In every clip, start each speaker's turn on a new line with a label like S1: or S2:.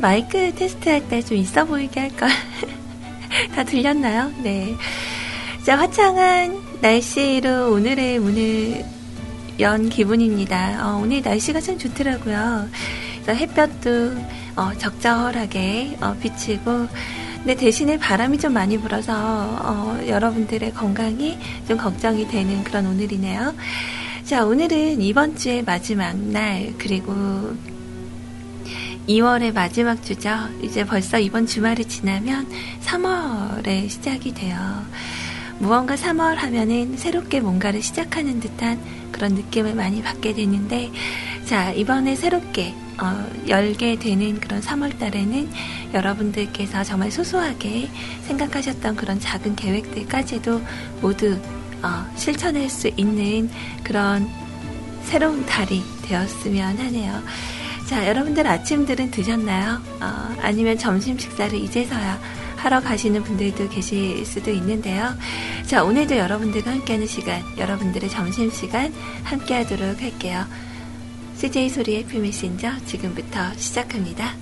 S1: 마이크 테스트 할 때 좀 있어 보이게 할걸. 다 들렸나요? 네. 자, 화창한 날씨로 오늘의 문을 연 기분입니다. 어, 오늘 날씨가 참 좋더라고요. 햇볕도 어, 적절하게 어, 비치고, 근데 대신에 바람이 좀 많이 불어서 어, 여러분들의 건강이 좀 걱정이 되는 그런 오늘이네요. 자, 오늘은 이번 주의 마지막 날, 그리고 2월의 마지막 주죠. 이제 벌써 이번 주말이 지나면 3월의 시작이 돼요. 무언가 3월 하면은 새롭게 뭔가를 시작하는 듯한 그런 느낌을 많이 받게 되는데, 자, 이번에 새롭게, 어, 열게 되는 그런 3월 달에는 여러분들께서 정말 소소하게 생각하셨던 그런 작은 계획들까지도 모두, 어, 실천할 수 있는 그런 새로운 달이 되었으면 하네요. 자, 여러분들 아침들은 드셨나요? 어, 아니면 점심 식사를 이제서야 하러 가시는 분들도 계실 수도 있는데요. 자, 오늘도 여러분들과 함께하는 시간, 여러분들의 점심 시간 함께하도록 할게요. CJ 소리의 피 메신저 지금부터 시작합니다.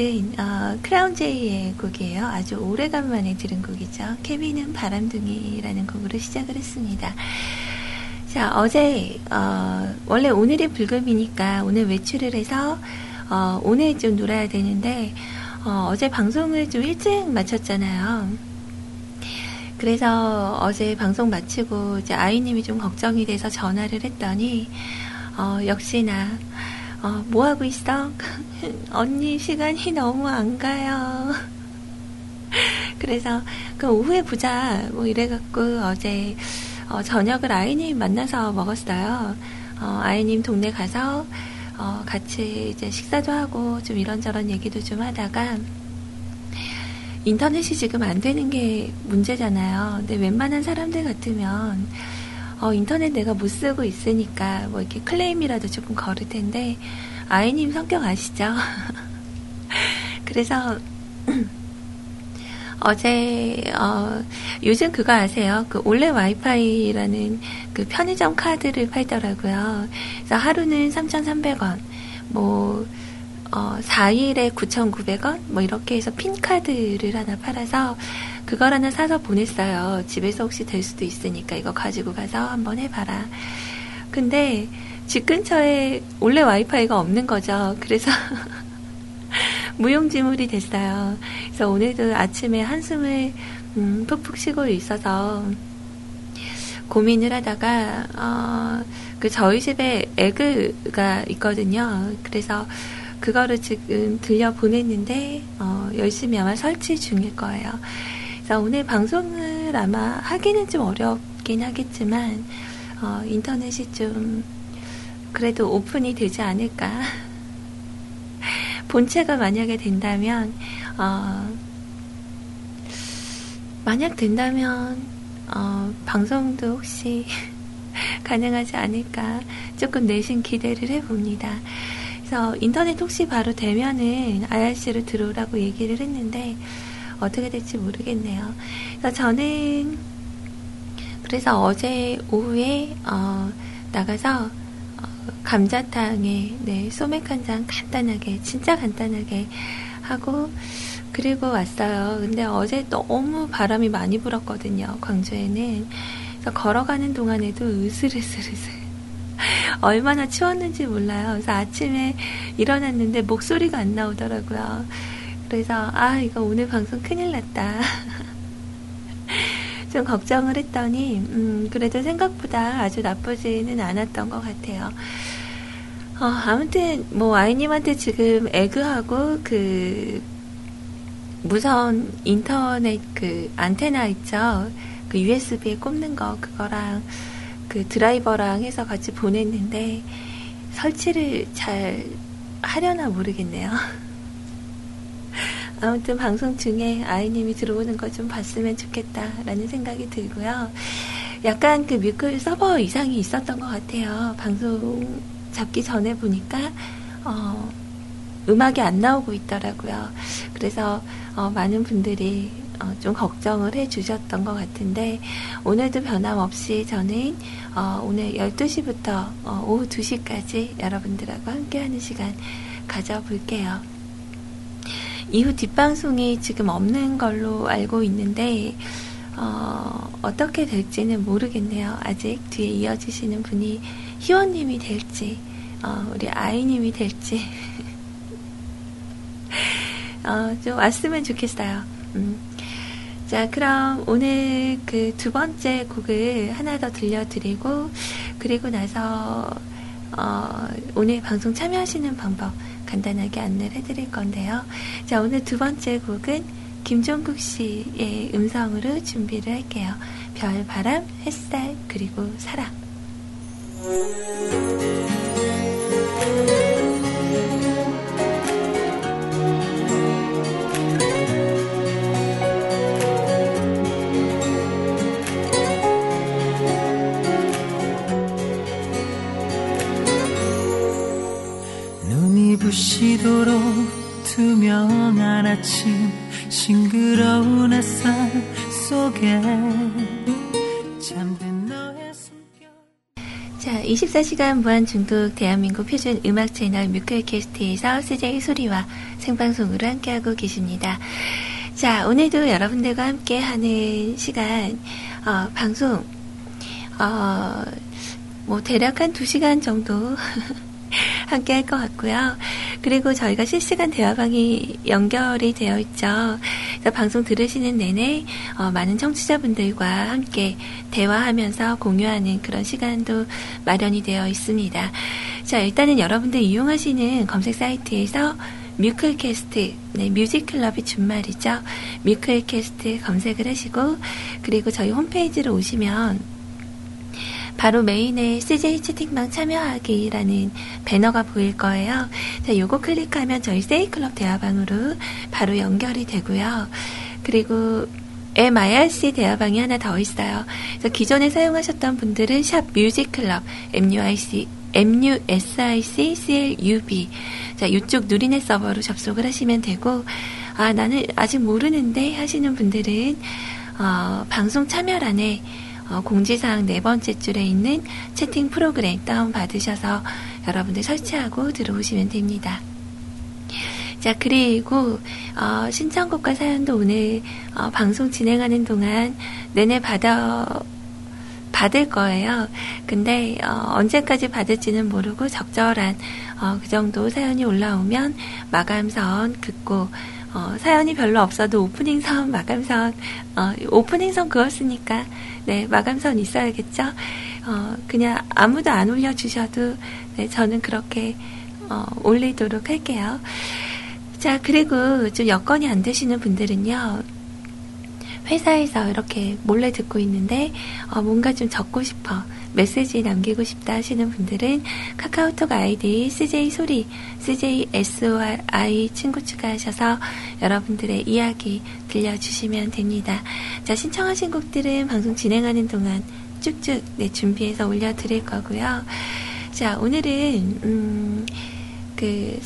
S1: 곡은 어, 크라운 제이의 곡이에요. 아주 오래간만에 들은 곡이죠. 케빈은 바람둥이라는 곡으로 시작을 했습니다. 자, 어제 어, 원래 오늘이 불금이니까 오늘 외출을 해서 어, 오늘 좀 놀아야 되는데 어, 제 방송을 좀 일찍 마쳤잖아요. 그래서 어제 방송 마치고 이제 아이님이 좀 걱정이 돼서 전화를 했더니 어, 역시나 어, 뭐 하고 있어? 언니 시간이 너무 안 가요. 그래서 그 오후에 보자 뭐 이래갖고 어제 어, 저녁을 아이님 만나서 먹었어요. 어, 아이님 동네 가서 어, 같이 이제 식사도 하고 좀 이런저런 얘기도 좀 하다가 인터넷이 지금 안 되는 게 문제잖아요. 근데 웬만한 사람들 같으면 어, 인터넷 내가 못 쓰고 있으니까 뭐 이렇게 클레임이라도 조금 걸을 텐데 아이님 성격 아시죠? 그래서 어제 어, 요즘 그거 아세요? 그 올레 와이파이라는 그 편의점 카드를 팔더라고요. 그래서 하루는 3,300원, 뭐 어, 4일에 9,900원? 뭐 이렇게 해서 핀카드를 하나 팔아서 그걸 하나 사서 보냈어요. 집에서 혹시 될 수도 있으니까 이거 가지고 가서 한번 해봐라. 근데 집 근처에 원래 와이파이가 없는 거죠. 그래서 무용지물이 됐어요. 그래서 오늘도 아침에 한숨을 음, 푹푹 쉬고 있어서 고민을 하다가 어, 그 저희 집에 에그가 있거든요. 그래서 그거를 지금 들려 보냈는데 어, 열심히 아마 설치 중일 거예요. 그래서 오늘 방송을 아마 하기는 좀 어렵긴 하겠지만 어, 인터넷이 좀 그래도 오픈이 되지 않을까. 본체가 만약에 된다면 어, 만약 된다면 어, 방송도 혹시 가능하지 않을까 조금 내심 기대를 해봅니다. 그래서 인터넷 혹시 바로 되면은 IRC로 들어오라고 얘기를 했는데 어떻게 될지 모르겠네요. 그래서 저는 그래서 어제 오후에 어, 나가서 어, 감자탕에 네, 소맥 한 잔 간단하게 진짜 간단하게 하고 그리고 왔어요. 근데 어제 너무 바람이 많이 불었거든요. 광주에는. 그래서 걸어가는 동안에도 으슬으슬으슬. 얼마나 추웠는지 몰라요. 그래서 아침에 일어났는데 목소리가 안 나오더라고요. 그래서, 아, 이거 오늘 방송 큰일 났다. 좀 걱정을 했더니, 음, 그래도 생각보다 아주 나쁘지는 않았던 것 같아요. 어, 아무튼, 뭐, 아이님한테 지금 에그하고 그, 무선 인터넷 그 안테나 있죠. 그 USB에 꼽는 거 그거랑 그 드라이버랑 해서 같이 보냈는데 설치를 잘 하려나 모르겠네요. 아무튼 방송 중에 아이님이 들어오는 거좀 봤으면 좋겠다라는 생각이 들고요. 약간 그 뮤클 서버 이상이 있었던 것 같아요. 방송 잡기 전에 보니까 어, 음악이 안 나오고 있더라고요. 그래서 어, 많은 분들이 어, 좀 걱정을 해 주셨던 것 같은데 오늘도 변함없이 저는 어, 오늘 12시부터 어, 오후 2시까지 여러분들하고 함께하는 시간 가져볼게요. 이후 뒷방송이 지금 없는 걸로 알고 있는데 어, 어떻게 될지는 모르겠네요. 아직 뒤에 이어지시는 분이 희원님이 될지 어, 우리 아이님이 될지 어, 좀 왔으면 좋겠어요. 음. 자, 그럼 오늘 그 두 번째 곡을 하나 더 들려드리고, 그리고 나서, 어, 오늘 방송 참여하시는 방법 간단하게 안내를 해드릴 건데요. 자, 오늘 두 번째 곡은 김종국 씨의 음성으로 준비를 할게요. 별, 바람, 햇살, 그리고 사랑.
S2: 부시도록 투명한 아침 싱그러운 햇살 속에 잠든 너의 숨결
S1: 자, 24시간 무한 중독 대한민국 표준 음악 채널 뮤클 캐스트에서 CJ 소리와 생방송으로 함께하고 계십니다. 자, 오늘도 여러분들과 함께하는 시간, 어, 방송, 어, 뭐, 대략 한 2시간 정도 함께 할 것 같고요. 그리고 저희가 실시간 대화방이 연결이 되어 있죠. 방송 들으시는 내내 어, 많은 청취자분들과 함께 대화하면서 공유하는 그런 시간도 마련이 되어 있습니다. 자, 일단은 여러분들 이용하시는 검색 사이트에서 뮤클캐스트, 네, 뮤직클럽이 준말이죠. 뮤클캐스트 검색을 하시고, 그리고 저희 홈페이지로 오시면 바로 메인에 CJ 채팅방 참여하기라는 배너가 보일 거예요. 자, 요거 클릭하면 저희 세이클럽 대화방으로 바로 연결이 되고요. 그리고 MIRC 대화방이 하나 더 있어요. 기존에 사용하셨던 분들은 샵 뮤직클럽 MUIC MUSIC CLUB 자, 이쪽 누리넷 서버로 접속을 하시면 되고 아, 나는 아직 모르는데 하시는 분들은 어, 방송 참여란에 어, 공지사항 네 번째 줄에 있는 채팅 프로그램 다운받으셔서 여러분들 설치하고 들어오시면 됩니다. 자, 그리고, 어, 신청곡과 사연도 오늘, 어, 방송 진행하는 동안 내내 받아, 받을 거예요. 근데, 어, 언제까지 받을지는 모르고 적절한, 어, 그 정도 사연이 올라오면 마감선 긋고, 어, 사연이 별로 없어도 오프닝선, 마감선, 어, 오프닝선 그었으니까, 네, 마감선 있어야겠죠? 어, 그냥 아무도 안 올려주셔도 네, 저는 그렇게 어, 올리도록 할게요. 자, 그리고 좀 여건이 안 되시는 분들은요. 회사에서 이렇게 몰래 듣고 있는데 어, 뭔가 좀 적고 싶어 메시지 남기고 싶다 하시는 분들은 카카오톡 아이디 CJ 소리 CJ SORI 친구 추가하셔서 여러분들의 이야기 들려주시면 됩니다. 자 신청하신 곡들은 방송 진행하는 동안 쭉쭉 네, 준비해서 올려드릴 거고요. 자 오늘은 음, 그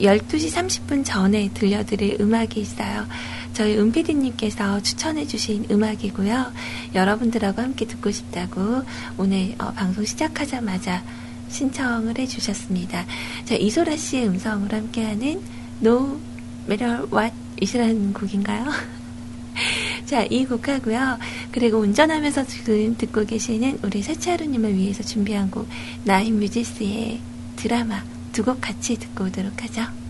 S1: 12시 30분 전에 들려드릴 음악이 있어요. 저희 은피디님께서 추천해주신 음악이고요. 여러분들하고 함께 듣고 싶다고 오늘 어, 방송 시작하자마자 신청을 해주셨습니다. 자, 이소라 씨의 음성으로 함께하는 No Matter What 이시라는 곡인가요? 자, 이 곡하고요. 그리고 운전하면서 지금 듣고 계시는 우리 세차루님을 위해서 준비한 곡 나인 뮤지스의 드라마 두 곡 같이 듣고 오도록 하죠.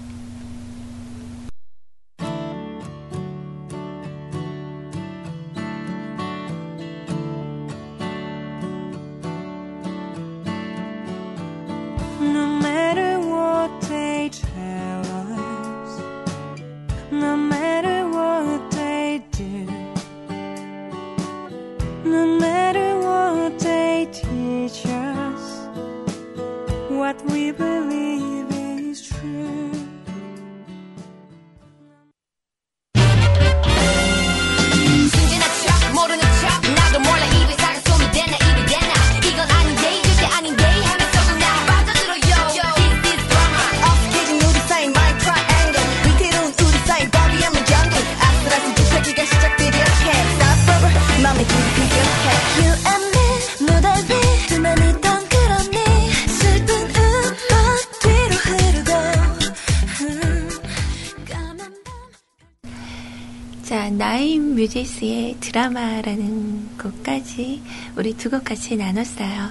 S1: 뮤지스의 드라마라는 곡까지 우리 두 곡 같이 나눴어요.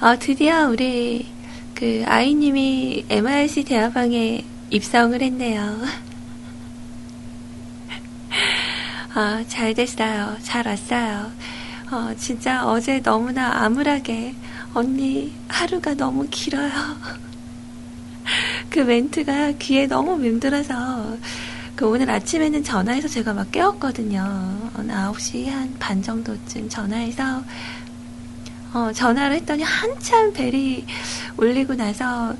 S1: 어, 드디어 우리 그 아이님이 MRC 대화방에 입성을 했네요. 아, 잘 됐어요. 잘 왔어요. 어, 진짜 어제 너무나 암울하게 언니 하루가 너무 길어요. 그 멘트가 귀에 너무 맴돌아서 그 오늘 아침에는 전화해서 제가 막 깨웠거든요. 어느 9시 한 반 정도쯤 전화해서 어, 전화를 했더니 한참 벨이 울리고 나서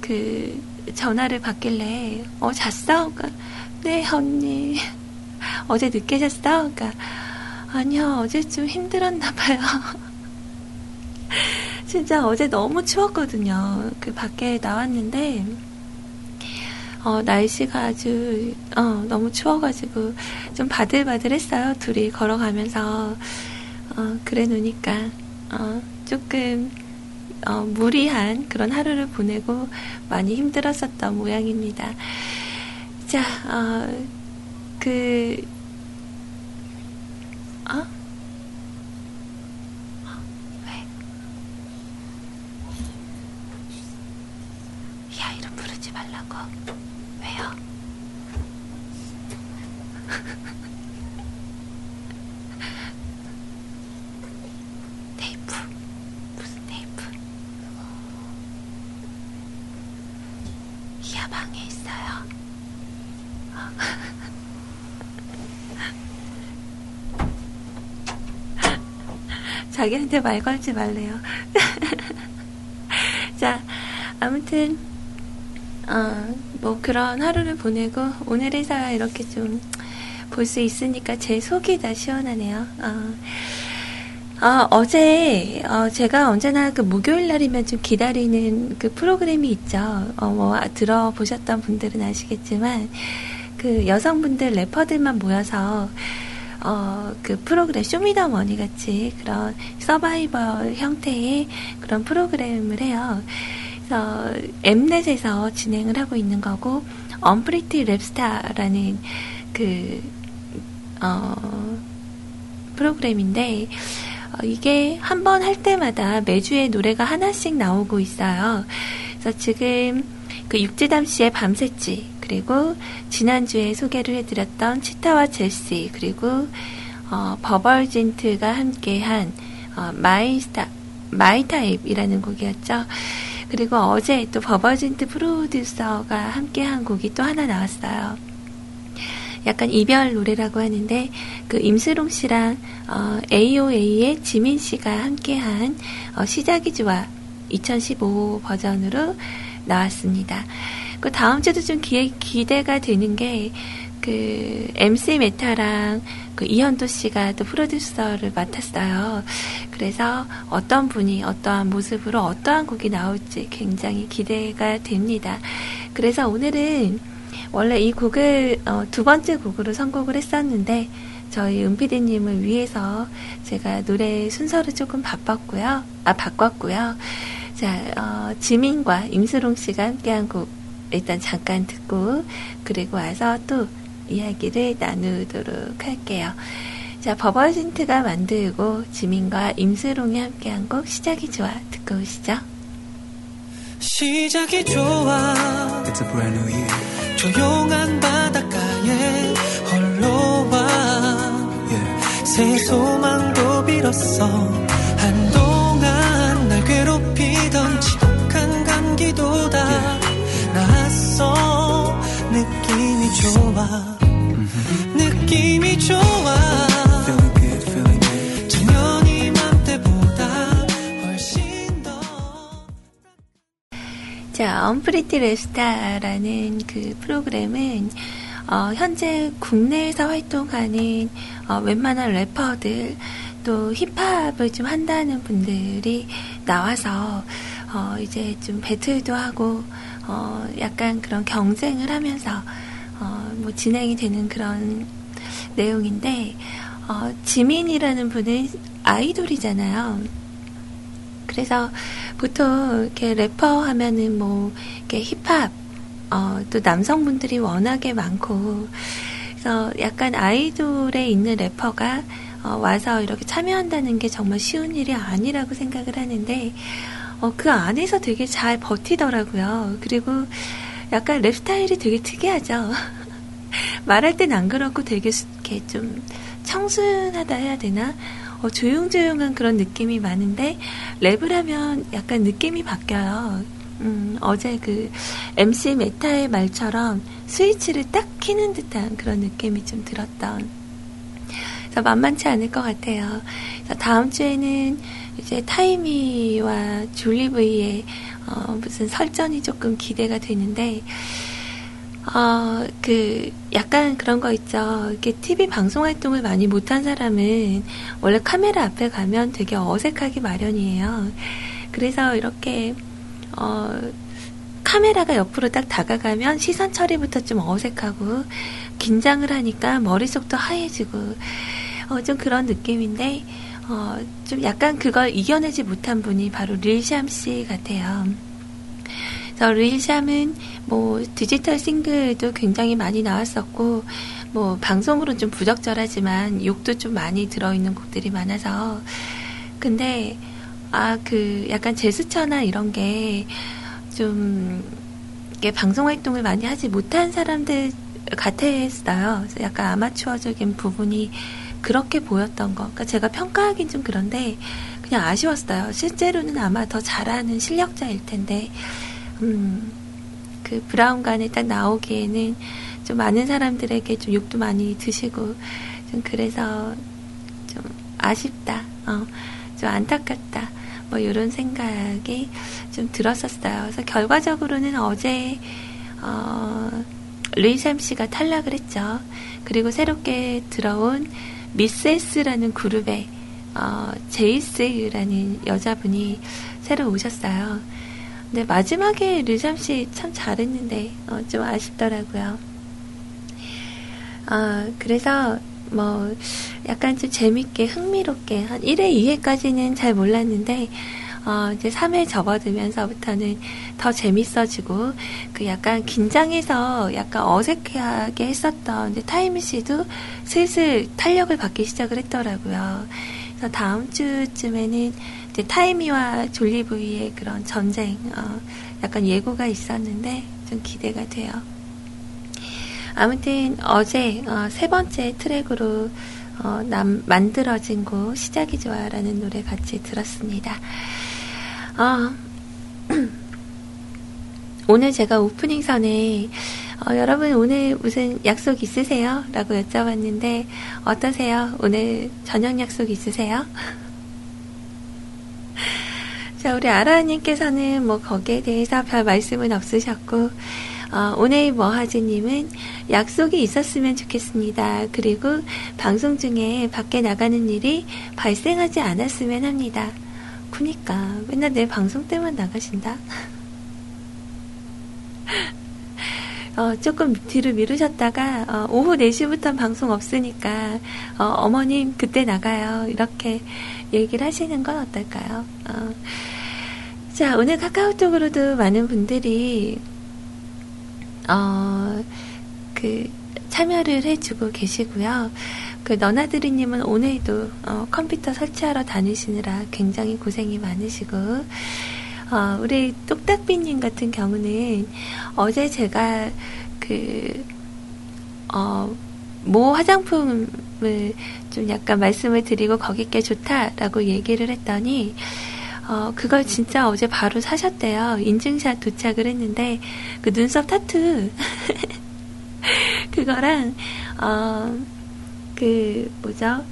S1: 그 전화를 받길래 어 잤어? 그러니까, 네 언니 어제 늦게 잤어? 그러니까 아니요 어제 좀 힘들었나 봐요. 진짜 어제 너무 추웠거든요. 그 밖에 나왔는데 어, 날씨가 아주 어, 너무 추워가지고 좀 바들바들했어요. 둘이 걸어가면서 어, 그래 놓으니까 어, 조금 어, 무리한 그런 하루를 보내고 많이 힘들었었던 모양입니다. 자, 어, 그 어? 왜? 야 이름 부르지 말라고. 왜요? 테이프. 무슨 테이프? 이하 방에 있어요. 자기한테 말 걸지 말래요. 자, 아무튼 어, 뭐 그런 하루를 보내고 오늘에서야 이렇게 좀 볼 수 있으니까 제 속이 다 시원하네요. 어, 제 어, 제가 언제나 그 목요일 날이면 좀 기다리는 그 프로그램이 있죠. 어, 뭐 아, 들어보셨던 분들은 아시겠지만 그 여성분들 래퍼들만 모여서 어, 그 프로그램 쇼미더머니 같이 그런 서바이벌 형태의 그런 프로그램을 해요. 그래서 엠넷에서 진행을 하고 있는 거고 언프리티 랩스타라는 그 어, 프로그램인데 어, 이게 한 번 할 때마다 매주에 노래가 하나씩 나오고 있어요. 그래서 지금 그 육지담 씨의 밤새지 그리고 지난주에 소개를 해드렸던 치타와 제시 그리고 어, 버벌진트가 함께한 어, 마이 스타 마이 타입이라는 곡이었죠. 그리고 어제 또 버벌진트 프로듀서가 함께한 곡이 또 하나 나왔어요. 약간 이별 노래라고 하는데 그 임슬옹 씨랑 어, AOA의 지민 씨가 함께한 어, 시작이 좋아 2015 버전으로 나왔습니다. 그 다음 주도 좀 기, 기대가 되는 게 그 MC 메타랑 그 이현도 씨가 또 프로듀서를 맡았어요. 그래서 어떤 분이 어떠한 모습으로 어떠한 곡이 나올지 굉장히 기대가 됩니다. 그래서 오늘은 원래 이 곡을 어, 두 번째 곡으로 선곡을 했었는데 저희 은피디님을 위해서 제가 노래 순서를 조금 바꿨고요. 아 바꿨고요. 자 어, 지민과 임수롱 씨가 함께한 곡 일단 잠깐 듣고 그리고 와서 또 이야기를 나누도록 할게요. 자 버버진트가 만들고 지민과 임수롱이 함께한 곡 시작이 좋아 듣고 오시죠.
S3: 시작이 좋아.
S4: It's a brand new year.
S3: 조용한 바닷가에 홀로와.
S4: Yeah.
S3: 새 소망도 빌었어. 한동안 날 괴롭히던 지독한 감기도다 나았어. 느낌이 좋아. 느낌이 좋아
S1: 자, 언프리티 랩스타라는 그 프로그램은 어, 현재 국내에서 활동하는 어, 웬만한 래퍼들 또 힙합을 좀 한다는 분들이 나와서 어, 이제 좀 배틀도 하고 어, 약간 그런 경쟁을 하면서 어, 뭐 진행이 되는 그런 내용인데 어, 지민이라는 분은 아이돌이잖아요. 그래서 보통 이렇게 래퍼 하면은 뭐 이렇게 힙합 어, 또 남성분들이 워낙에 많고 그래서 약간 아이돌에 있는 래퍼가 어, 와서 이렇게 참여한다는 게 정말 쉬운 일이 아니라고 생각을 하는데 어, 그 안에서 되게 잘 버티더라고요. 그리고 약간 랩 스타일이 되게 특이하죠. 말할 땐 안 그렇고 되게 수- 이렇게 좀 청순하다 해야 되나? 어, 조용조용한 그런 느낌이 많은데 랩을 하면 약간 느낌이 바뀌어요. 음, 어제 그 MC 메타의 말처럼 스위치를 딱 키는 듯한 그런 느낌이 좀 들었던. 그래서 만만치 않을 것 같아요. 다음 주에는 이제 타이미와 줄리브이의 어, 무슨 설전이 조금 기대가 되는데, 어, 그, 약간 그런 거 있죠. 이렇게 TV 방송 활동을 많이 못한 사람은 원래 카메라 앞에 가면 되게 어색하기 마련이에요. 그래서 이렇게, 어, 카메라가 옆으로 딱 다가가면 시선 처리부터 좀 어색하고, 긴장을 하니까 머릿속도 하얘지고, 어, 좀 그런 느낌인데, 어, 좀 약간 그걸 이겨내지 못한 분이 바로 릴샴 씨 같아요. 그래서 릴샴은 뭐 디지털 싱글도 굉장히 많이 나왔었고 뭐 방송으로 좀 부적절하지만 욕도 좀 많이 들어있는 곡들이 많아서 근데 아 그 약간 제스처나 이런 게좀 이게 방송 활동을 많이 하지 못한 사람들 같았어요. 그래서 약간 아마추어적인 부분이 그렇게 보였던 거. 그러니까 제가 평가하긴 좀 그런데 그냥 아쉬웠어요. 실제로는 아마 더 잘하는 실력자일 텐데 음, 그 브라운관에 딱 나오기에는 좀 많은 사람들에게 좀 욕도 많이 드시고 좀 그래서 좀 아쉽다, 어, 좀 안타깝다, 뭐 이런 생각이 좀 들었었어요. 그래서 결과적으로는 어제 어, 루이샘 씨가 탈락을 했죠. 그리고 새롭게 들어온 미세스라는 그룹의 어, 제이스라는 여자분이 새로 오셨어요. 근데 마지막에 류잠 씨 참 잘했는데 어, 좀 아쉽더라고요. 어, 그래서 뭐 약간 좀 재밌게 흥미롭게 한 1회, 2회까지는 잘 몰랐는데 어, 이제 3회 접어들면서부터는 더 재밌어지고 그 약간 긴장해서 약간 어색하게 했었던 타이미 씨도 슬슬 탄력을 받기 시작을 했더라고요. 그래서 다음 주쯤에는 이제 타이미와 졸리브이의 그런 전쟁, 어, 약간 예고가 있었는데 좀 기대가 돼요. 아무튼 어제 어, 세 번째 트랙으로 어, 남, 만들어진 곡 시작이 좋아라는 노래 같이 들었습니다. 아, 오늘 제가 오프닝 선에 어, 여러분 오늘 무슨 약속 있으세요? 라고 여쭤봤는데 어떠세요? 오늘 저녁 약속 있으세요? 자, 우리 아라님께서는 뭐 거기에 대해서 별 말씀은 없으셨고 어, 오늘 뭐하지님은 약속이 있었으면 좋겠습니다. 그리고 방송 중에 밖에 나가는 일이 발생하지 않았으면 합니다. 그니까 맨날 내 방송 때만 나가신다. 어, 조금 뒤로 미루셨다가 어, 오후 4시부터 방송 없으니까 어, 머님 그때 나가요. 이렇게 얘기를 하시는 건 어떨까요? 어, 자, 오늘 카카오톡으로도 많은 분들이 어, 그 참여를 해주고 계시고요. 그 너나드리님은 오늘도 어, 컴퓨터 설치하러 다니시느라 굉장히 고생이 많으시고 어, 우리 똑딱비님 같은 경우는 어제 제가 그, 어, 모 화장품을 좀 약간 말씀을 드리고 거기 게 좋다라고 얘기를 했더니, 어, 그걸 진짜 어제 바로 사셨대요. 인증샷 도착을 했는데, 그 눈썹 타투. 그거랑, 어, 그, 뭐죠?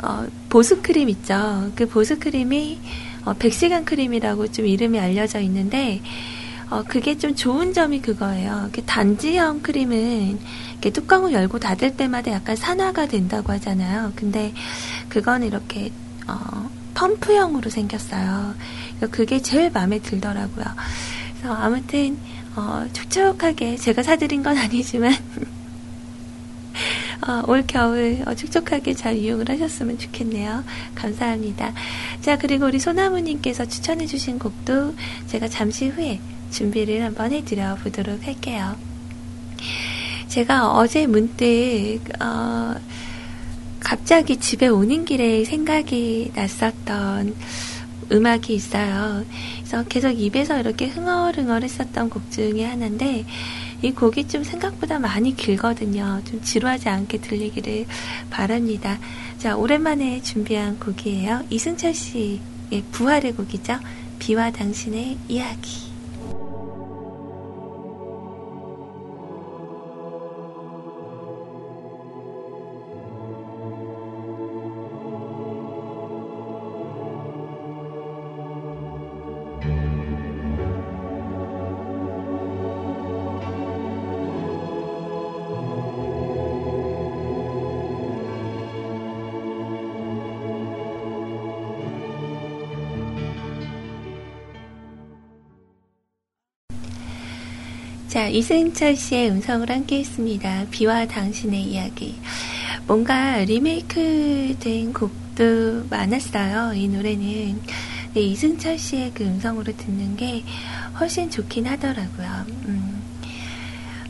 S1: 어, 보습크림 있죠. 그 보습크림이 어, 100시간 크림이라고 좀 이름이 알려져 있는데, 어, 그게 좀 좋은 점이 그거예요. 그 단지형 크림은 뚜껑을 열고 닫을 때마다 약간 산화가 된다고 하잖아요. 근데 그건 이렇게, 어, 펌프형으로 생겼어요. 그래서 그게 제일 마음에 들더라고요. 그래서 아무튼, 어, 촉촉하게 제가 사드린 건 아니지만, 어, 올 겨울 어, 촉촉하게 잘 이용을 하셨으면 좋겠네요. 감사합니다. 자, 그리고 우리 소나무님께서 추천해주신 곡도 제가 잠시 후에 준비를 한번 해드려 보도록 할게요. 제가 어제 문득, 어, 갑자기 집에 오는 길에 생각이 났었던 음악이 있어요. 그래서 계속 입에서 이렇게 흥얼흥얼 했었던 곡 중에 하나인데, 이 곡이 좀 생각보다 많이 길거든요. 좀 지루하지 않게 들리기를 바랍니다. 자, 오랜만에 준비한 곡이에요. 이승철 씨의 부활의 곡이죠. 비와 당신의 이야기. 이승철 씨의 음성을 함께 했습니다. 비와 당신의 이야기. 뭔가 리메이크 된 곡도 많았어요. 이 노래는. 네, 이승철 씨의 그 음성으로 듣는 게 훨씬 좋긴 하더라고요. 음.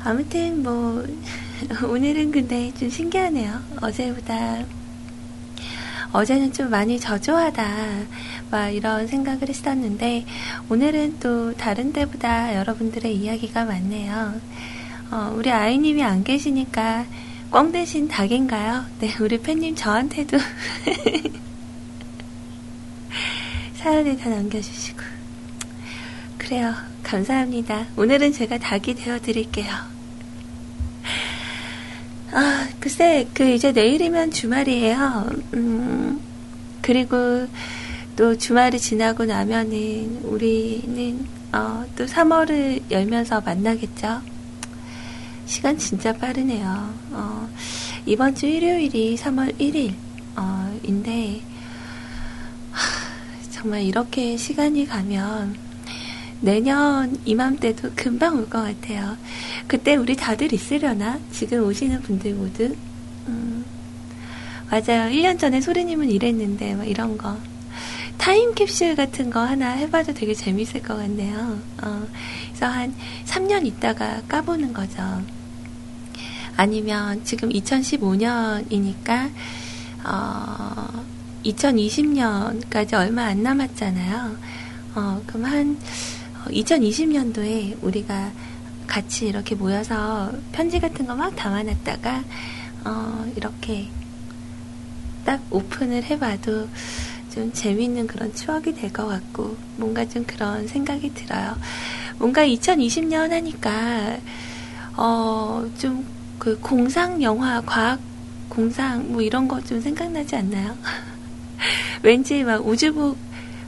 S1: 아무튼 뭐, 오늘은 근데 좀 신기하네요. 어제보다 어제는 좀 많이 저조하다. 막 이런 생각을 했었는데, 오늘은 또 다른 때보다 여러분들의 이야기가 많네요. 어, 우리 아이님이 안 계시니까 꽝 대신 닭인가요? 네, 우리 팬님 저한테도 사연을 다 남겨주시고. 그래요. 감사합니다. 오늘은 제가 닭이 되어드릴게요. 아, 글쎄, 그 이제 내일이면 주말이에요. 음, 그리고 또 주말이 지나고 나면은 우리는 어, 또 3월을 열면서 만나겠죠. 시간 진짜 빠르네요. 어, 이번 주 일요일이 3월 1일, 어, 인데, 하, 정말 이렇게 시간이 가면 내년 이맘때도 금방 올 것 같아요. 그때 우리 다들 있으려나? 지금 오시는 분들 모두? 음, 맞아요. 1년 전에 소리님은 이랬는데, 막 이런 거. 타임캡슐 같은 거 하나 해봐도 되게 재밌을 것 같네요. 어, 그래서 한 3년 있다가 까보는 거죠. 아니면 지금 2015년이니까, 어, 2020년까지 얼마 안 남았잖아요. 어, 그럼 한 2020년도에 우리가 같이 이렇게 모여서 편지 같은 거 막 담아놨다가 어, 이렇게 딱 오픈을 해봐도 좀 재밌는 그런 추억이 될 것 같고 뭔가 좀 그런 생각이 들어요. 뭔가 2020년 하니까 어 좀 그 공상 영화 과학 공상 뭐 이런 거 좀 생각나지 않나요? 왠지 막 우주복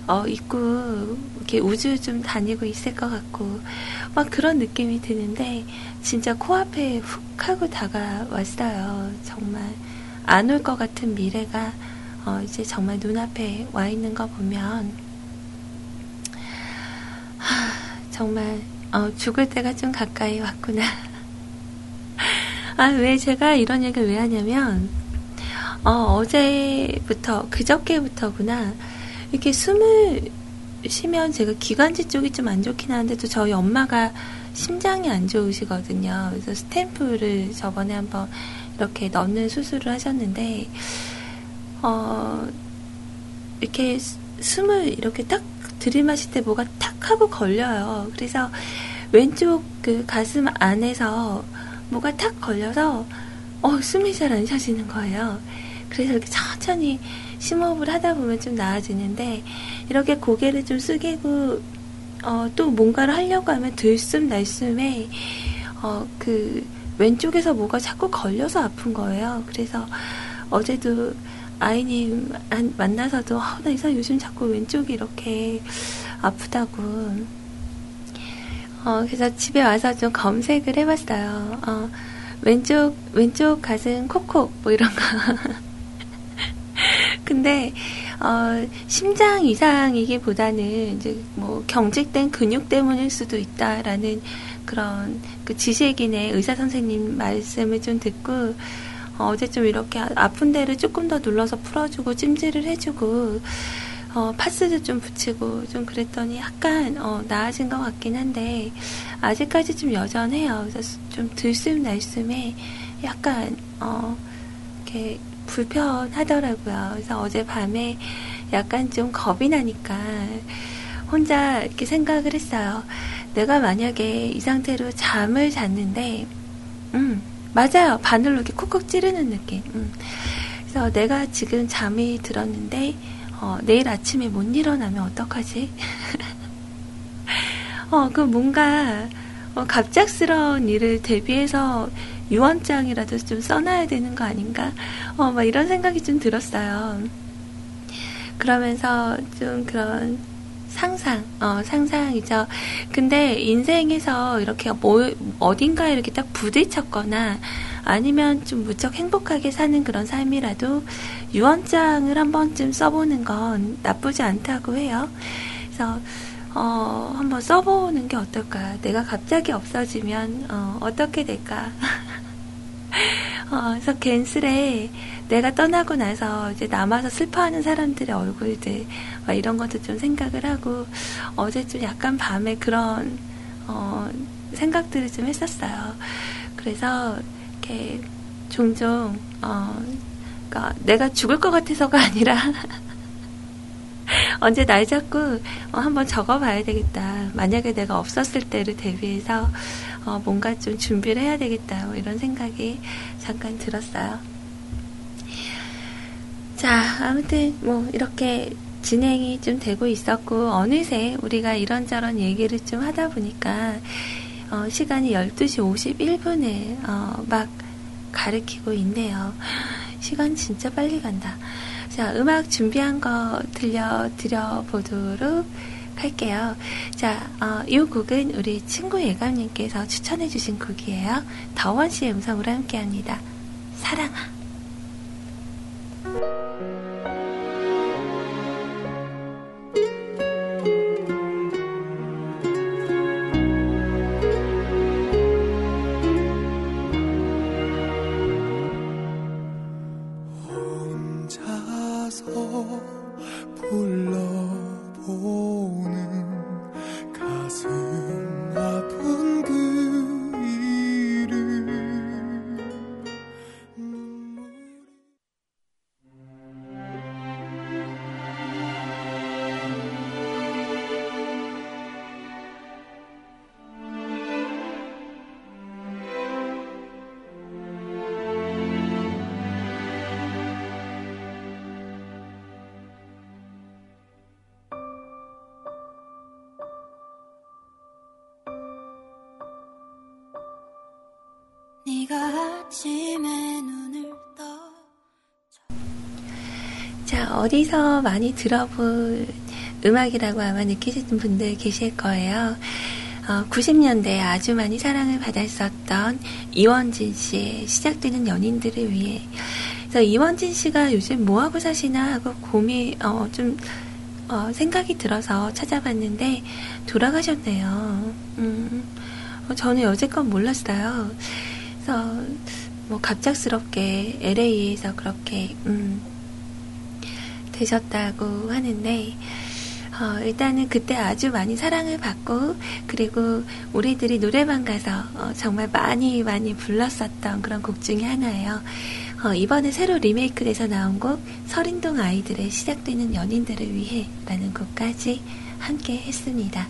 S1: 어 입고 이렇게 우주 좀 다니고 있을 것 같고 막 그런 느낌이 드는데 진짜 코앞에 훅 하고 다가왔어요. 정말 안 올 것 같은 미래가 어, 이제 정말 눈앞에 와 있는 거 보면 하, 정말 어, 죽을 때가 좀 가까이 왔구나. 아, 왜 제가 이런 얘기를 왜 하냐면 어, 어제부터 그저께부터구나 이렇게 숨을 쉬면 제가 기관지 쪽이 좀 안 좋긴 하는데도 저희 엄마가 심장이 안 좋으시거든요. 그래서 스탬프를 저번에 한번 이렇게 넣는 수술을 하셨는데 어, 이렇게 수- 숨을 이렇게 딱 들이마실 때 뭐가 탁 하고 걸려요. 그래서 왼쪽 그 가슴 안에서 뭐가 탁 걸려서 어, 숨이 잘 안 쉬어지는 거예요. 그래서 이렇게 천천히 심호흡을 하다 보면 좀 나아지는데 이렇게 고개를 좀 숙이고 어, 또 뭔가를 하려고 하면 들숨 날숨에 어, 그 왼쪽에서 뭐가 자꾸 걸려서 아픈 거예요. 그래서 어제도 아이님 안- 만나서도 아, 나 이상 요즘 자꾸 왼쪽이 이렇게 아프다고. 어, 그래서 집에 와서 좀 검색을 해봤어요. 어, 왼쪽 왼쪽 가슴 콕콕 뭐 이런 거. 근데 어, 심장 이상이기보다는 이제 뭐 경직된 근육 때문일 수도 있다라는 그런 그 지식인의 의사 선생님 말씀을 좀 듣고 어, 어제 좀 이렇게 아- 아픈 데를 조금 더 눌러서 풀어주고 찜질을 해주고 어, 파스도 좀 붙이고 좀 그랬더니 약간 어, 나아진 것 같긴 한데 아직까지 좀 여전해요. 그래서 좀 들숨 날숨에 약간 어, 이렇게 불편하더라고요. 그래서 어제 밤에 약간 좀 겁이 나니까 혼자 이렇게 생각을 했어요. 내가 만약에 이 상태로 잠을 잤는데, 음, 맞아요. 바늘로 이렇게 콕콕 찌르는 느낌. 음. 그래서 내가 지금 잠이 들었는데, 어, 내일 아침에 못 일어나면 어떡하지? 어, 그 뭔가, 어, 갑작스러운 일을 대비해서 유언장이라도 좀 써놔야 되는 거 아닌가? 어, 막 이런 생각이 좀 들었어요. 그러면서 좀 그런 상상, 어, 상상이죠. 근데 인생에서 이렇게 뭐, 어딘가에 이렇게 딱 부딪혔거나 아니면 좀 무척 행복하게 사는 그런 삶이라도 유언장을 한 번쯤 써보는 건 나쁘지 않다고 해요. 그래서 어, 한번 써보는 게 어떨까? 내가 갑자기 없어지면 어, 어떻게 될까? 어, 그래서 괜스레 내가 떠나고 나서 이제 남아서 슬퍼하는 사람들의 얼굴들 막 이런 것도 좀 생각을 하고 어제 좀 약간 밤에 그런 어, 생각들을 좀 했었어요. 그래서 이렇게 종종 어, 그러니까 내가 죽을 것 같아서가 아니라 언제 날 잡고 어, 한번 적어봐야 되겠다. 만약에 내가 없었을 때를 대비해서 어, 뭔가 좀 준비를 해야 되겠다. 뭐 이런 생각이 잠깐 들었어요. 자, 아무튼 뭐 이렇게 진행이 좀 되고 있었고 어느새 우리가 이런저런 얘기를 좀 하다 보니까 어, 시간이 12시 51분을 어, 막 가리키고 있네요. 시간 진짜 빨리 간다. 자, 음악 준비한 거 들려드려 보도록 할게요. 자, 어, 이 곡은 우리 친구 예감님께서 추천해주신 곡이에요. 더원 씨의 음성으로 함께 합니다. 사랑아.
S2: Thank
S1: you. 어디서 많이 들어본 음악이라고 아마 느끼시는 분들 계실 거예요. 어, 90년대에 아주 많이 사랑을 받았었던 이원진 씨의 시작되는 연인들을 위해. 그래서 이원진 씨가 요즘 뭐하고 사시나 하고 고민, 어, 좀, 어, 생각이 들어서 찾아봤는데, 돌아가셨네요. 음, 어, 저는 여태껏 몰랐어요. 그래서, 뭐, 갑작스럽게 LA에서 그렇게, 음, 되셨다고 하는데, 어, 일단은 그때 아주 많이 사랑을 받고, 그리고 우리들이 노래방 가서 어, 정말 많이 많이 불렀었던 그런 곡 중에 하나예요. 어, 이번에 새로 리메이크돼서 나온 곡, 서린동 아이들의 시작되는 연인들을 위해 라는 곡까지 함께 했습니다.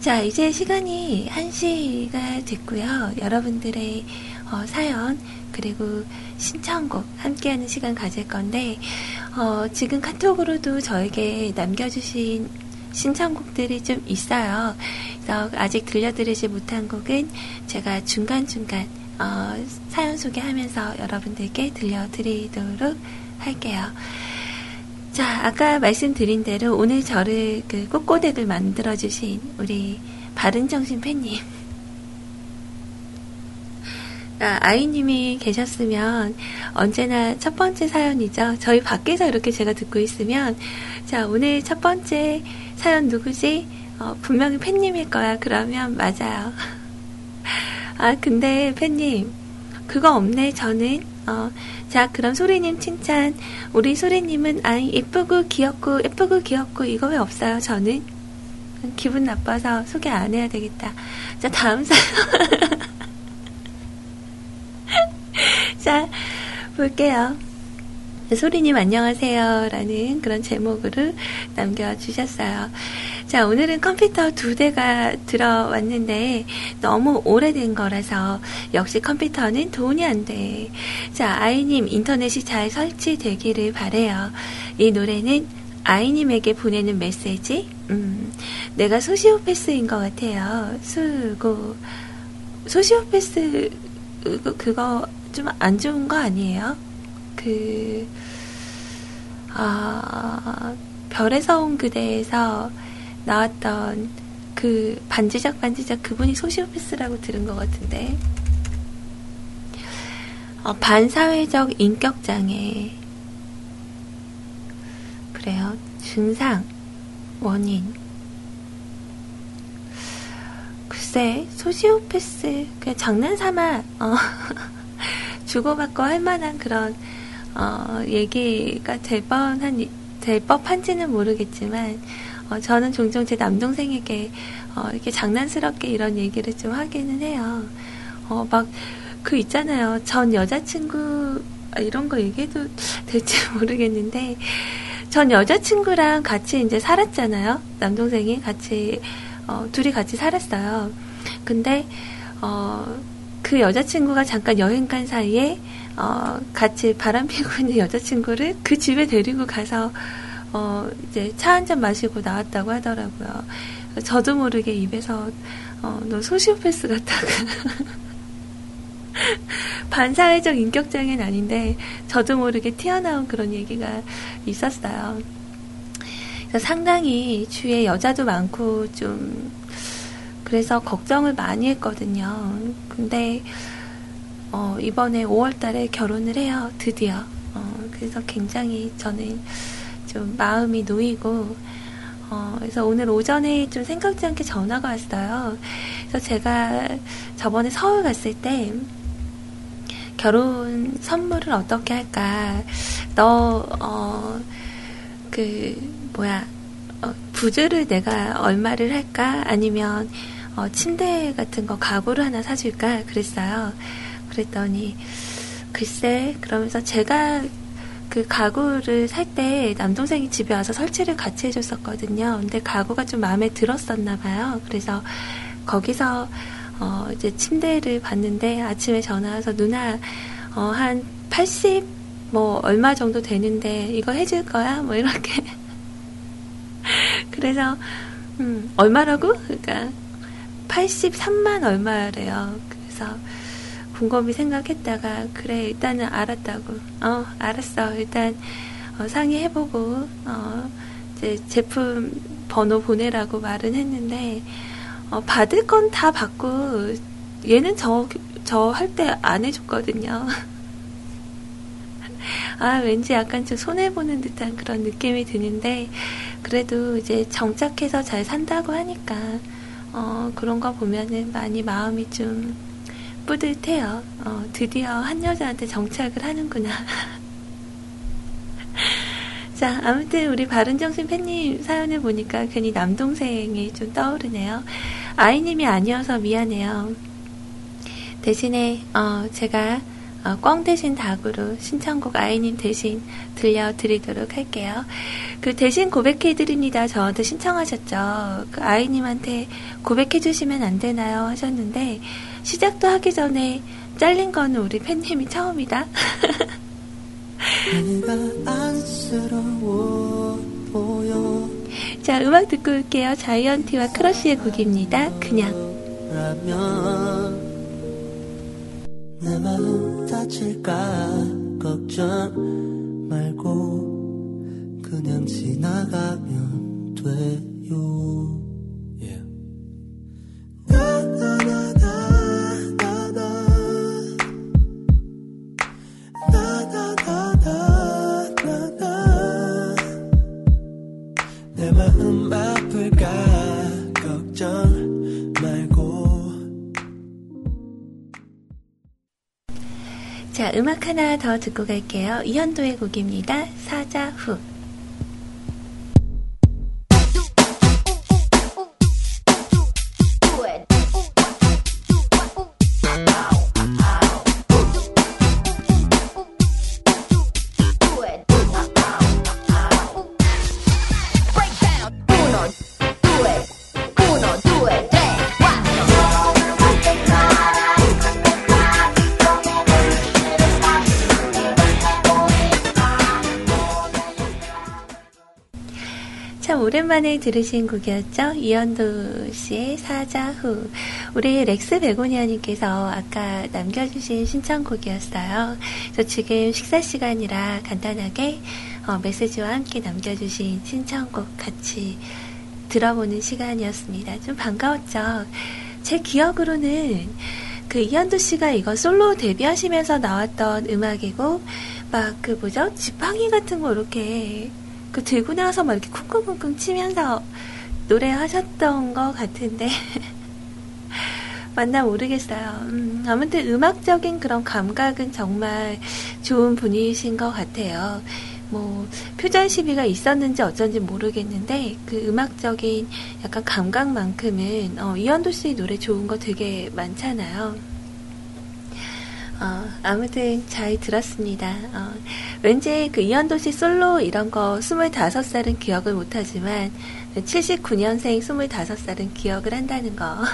S1: 자, 이제 시간이 1시가 됐고요. 여러분들의 어, 사연, 그리고 신청곡 함께하는 시간 가질 건데, 어, 지금 카톡으로도 저에게 남겨주신 신청곡들이 좀 있어요. 그래서 아직 들려드리지 못한 곡은 제가 중간중간 어, 사연 소개하면서 여러분들께 들려드리도록 할게요. 자, 아까 말씀드린 대로 오늘 저를 그 꽃고덱을 만들어주신 우리 바른정신 팬님. 아, 아이님이 계셨으면 언제나 첫 번째 사연이죠. 저희 밖에서 이렇게 제가 듣고 있으면, 자, 오늘 첫 번째 사연 누구지? 어, 분명히 팬님일 거야. 그러면 맞아요. 아, 근데 팬님, 그거 없네, 저는. 어, 자, 그럼 소리님 칭찬. 우리 소리님은 아이 예쁘고 귀엽고, 예쁘고 귀엽고, 이거 왜 없어요, 저는? 기분 나빠서 소개 안 해야 되겠다. 자, 다음 사연. 자, 볼게요. 소리님 안녕하세요. 라는 그런 제목으로 남겨주셨어요. 자, 오늘은 컴퓨터 두 대가 들어왔는데 너무 오래된 거라서 역시 컴퓨터는 돈이 안 돼. 자, 아이님 인터넷이 잘 설치되기를 바래요. 이 노래는 아이님에게 보내는 메시지? 음, 내가 소시오패스인 것 같아요. 수고. 소시오패스, 그거, 그거 좀 안 좋은 거 아니에요? 그, 아, 별에서 온 그대에서 나왔던 그 반지적 반지적 그분이 소시오패스라고 들은 것 같은데. 어, 반사회적 인격장애. 그래요. 증상, 원인. 글쎄, 소시오패스, 그냥 장난 삼아, 어, 주고받고 할 만한 그런, 어, 얘기가 될 뻔한, 될 법한지는 모르겠지만, 어, 저는 종종 제 남동생에게, 어, 이렇게 장난스럽게 이런 얘기를 좀 하기는 해요. 어, 막, 그 있잖아요. 전 여자친구, 아, 이런 거 얘기해도 될지 모르겠는데, 전 여자친구랑 같이 이제 살았잖아요. 남동생이 같이, 어, 둘이 같이 살았어요. 근데, 어, 그 여자친구가 잠깐 여행 간 사이에, 어, 같이 바람 피고 있는 여자친구를 그 집에 데리고 가서, 어, 이제 차 한 잔 마시고 나왔다고 하더라고요. 저도 모르게 입에서, 어, 너 소시오패스 같다고. 반사회적 인격장애는 아닌데, 저도 모르게 튀어나온 그런 얘기가 있었어요. 상당히 주위에 여자도 많고, 좀, 그래서 걱정을 많이 했거든요. 근데, 어, 이번에 5월 달에 결혼을 해요. 드디어. 어, 그래서 굉장히 저는 좀 마음이 놓이고, 어, 그래서 오늘 오전에 좀 생각지 않게 전화가 왔어요. 그래서 제가 저번에 서울 갔을 때, 결혼 선물을 어떻게 할까? 너, 어, 그, 뭐야, 어, 부주를 내가 얼마를 할까? 아니면, 어, 침대 같은 거 가구를 하나 사줄까? 그랬어요. 그랬더니, 글쎄, 그러면서 제가 그 가구를 살 때 남동생이 집에 와서 설치를 같이 해줬었거든요. 근데 가구가 좀 마음에 들었었나 봐요. 그래서 거기서 어, 이제 침대를 봤는데 아침에 전화 와서 누나, 어, 한 80, 뭐, 얼마 정도 되는데 이거 해줄 거야? 뭐, 이렇게. 그래서, 음, 얼마라고? 그러니까, 83만 얼마래요. 그래서, 곰곰이 생각했다가 그래 일단은 알았다고 어 알았어 일단 어, 상의해보고 어 이제 제품 번호 보내라고 말은 했는데 어, 받을 건 다 받고 얘는 저 저 할 때 안 해줬거든요. 아 왠지 약간 좀 손해 보는 듯한 그런 느낌이 드는데 그래도 이제 정착해서 잘 산다고 하니까 어, 그런 거 보면은 많이 마음이 좀 뿌듯해요. 어, 드디어 한 여자한테 정착을 하는구나. 자, 아무튼 우리 바른정신 팬님 사연을 보니까 괜히 남동생이 좀 떠오르네요. 아이님이 아니어서 미안해요. 대신에, 어, 제가 어, 꽝 대신 닭으로 신청곡 아이님 대신 들려드리도록 할게요. 그 대신 고백해드립니다. 저한테 신청하셨죠. 그 아이님한테 고백해주시면 안 되나요? 하셨는데, 시작도 하기 전에 잘린 거는 우리 팬님이 처음이다. 자, 음악 듣고 올게요. 자이언티와 크러쉬의 곡입니다. 그냥.
S5: 내 마음 다칠까 걱정 말고 그냥 지나가면 돼요. yeah.
S3: 내 마음 아
S1: 자, 음악 하나 더 듣고 갈게요. 이현도의 곡입니다. 사자후. 오랜만에 들으신 곡이었죠. 이현도 씨의 사자후. 우리 렉스 베고니아님께서 아까 남겨주신 신청곡이었어요. 저 지금 식사 시간이라 간단하게 어, 메시지와 함께 남겨주신 신청곡 같이 들어보는 시간이었습니다. 좀 반가웠죠. 제 기억으로는 그 이현도 씨가 이거 솔로 데뷔하시면서 나왔던 음악이고 막 그 뭐죠 지팡이 같은 거 이렇게 그 들고 나서 막 이렇게 쿵쿵쿵쿵 치면서 노래하셨던 것 같은데 맞나 모르겠어요. 음, 아무튼 음악적인 그런 감각은 정말 좋은 분이신 것 같아요. 뭐 표절 시비가 있었는지 어쩐지 모르겠는데 그 음악적인 약간 감각만큼은 어, 이현도 씨 노래 좋은 거 되게 많잖아요. 어, 아무튼 잘 들었습니다. 어, 왠지 그 이현도 씨 솔로 이런 거 25살은 기억을 못하지만 79년생 25살은 기억을 한다는 거.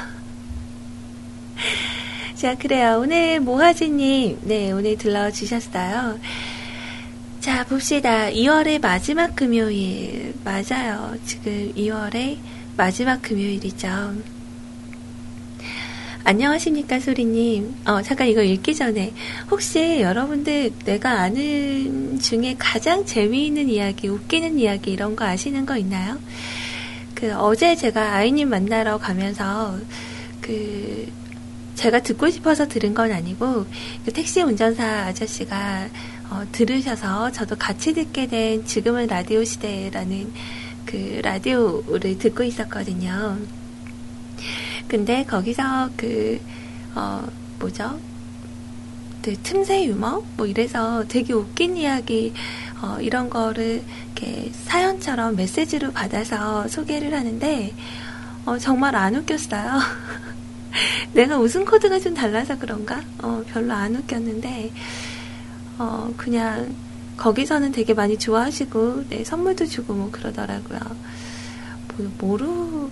S1: 자, 그래요. 오늘 모하지님, 네, 오늘 들러주셨어요. 자, 봅시다. 2월의 마지막 금요일. 맞아요. 지금 2월의 마지막 금요일이죠. 안녕하십니까, 소리님. 어, 잠깐 이거 읽기 전에. 혹시 여러분들 내가 아는 중에 가장 재미있는 이야기, 웃기는 이야기 이런 거 아시는 거 있나요? 그, 어제 제가 아이님 만나러 가면서 그, 제가 듣고 싶어서 들은 건 아니고, 그 택시 운전사 아저씨가 어, 들으셔서 저도 같이 듣게 된 지금은 라디오 시대라는 그 라디오를 듣고 있었거든요. 근데 거기서 그, 어, 뭐죠? 그 틈새 유머? 뭐 이래서 되게 웃긴 이야기, 어, 이런 거를 이렇게 사연처럼 메시지로 받아서 소개를 하는데, 어, 정말 안 웃겼어요. 내가 웃음 코드가 좀 달라서 그런가? 어, 별로 안 웃겼는데, 어, 그냥, 거기서는 되게 많이 좋아하시고, 네, 선물도 주고 뭐 그러더라고요. 뭐, 뭐로,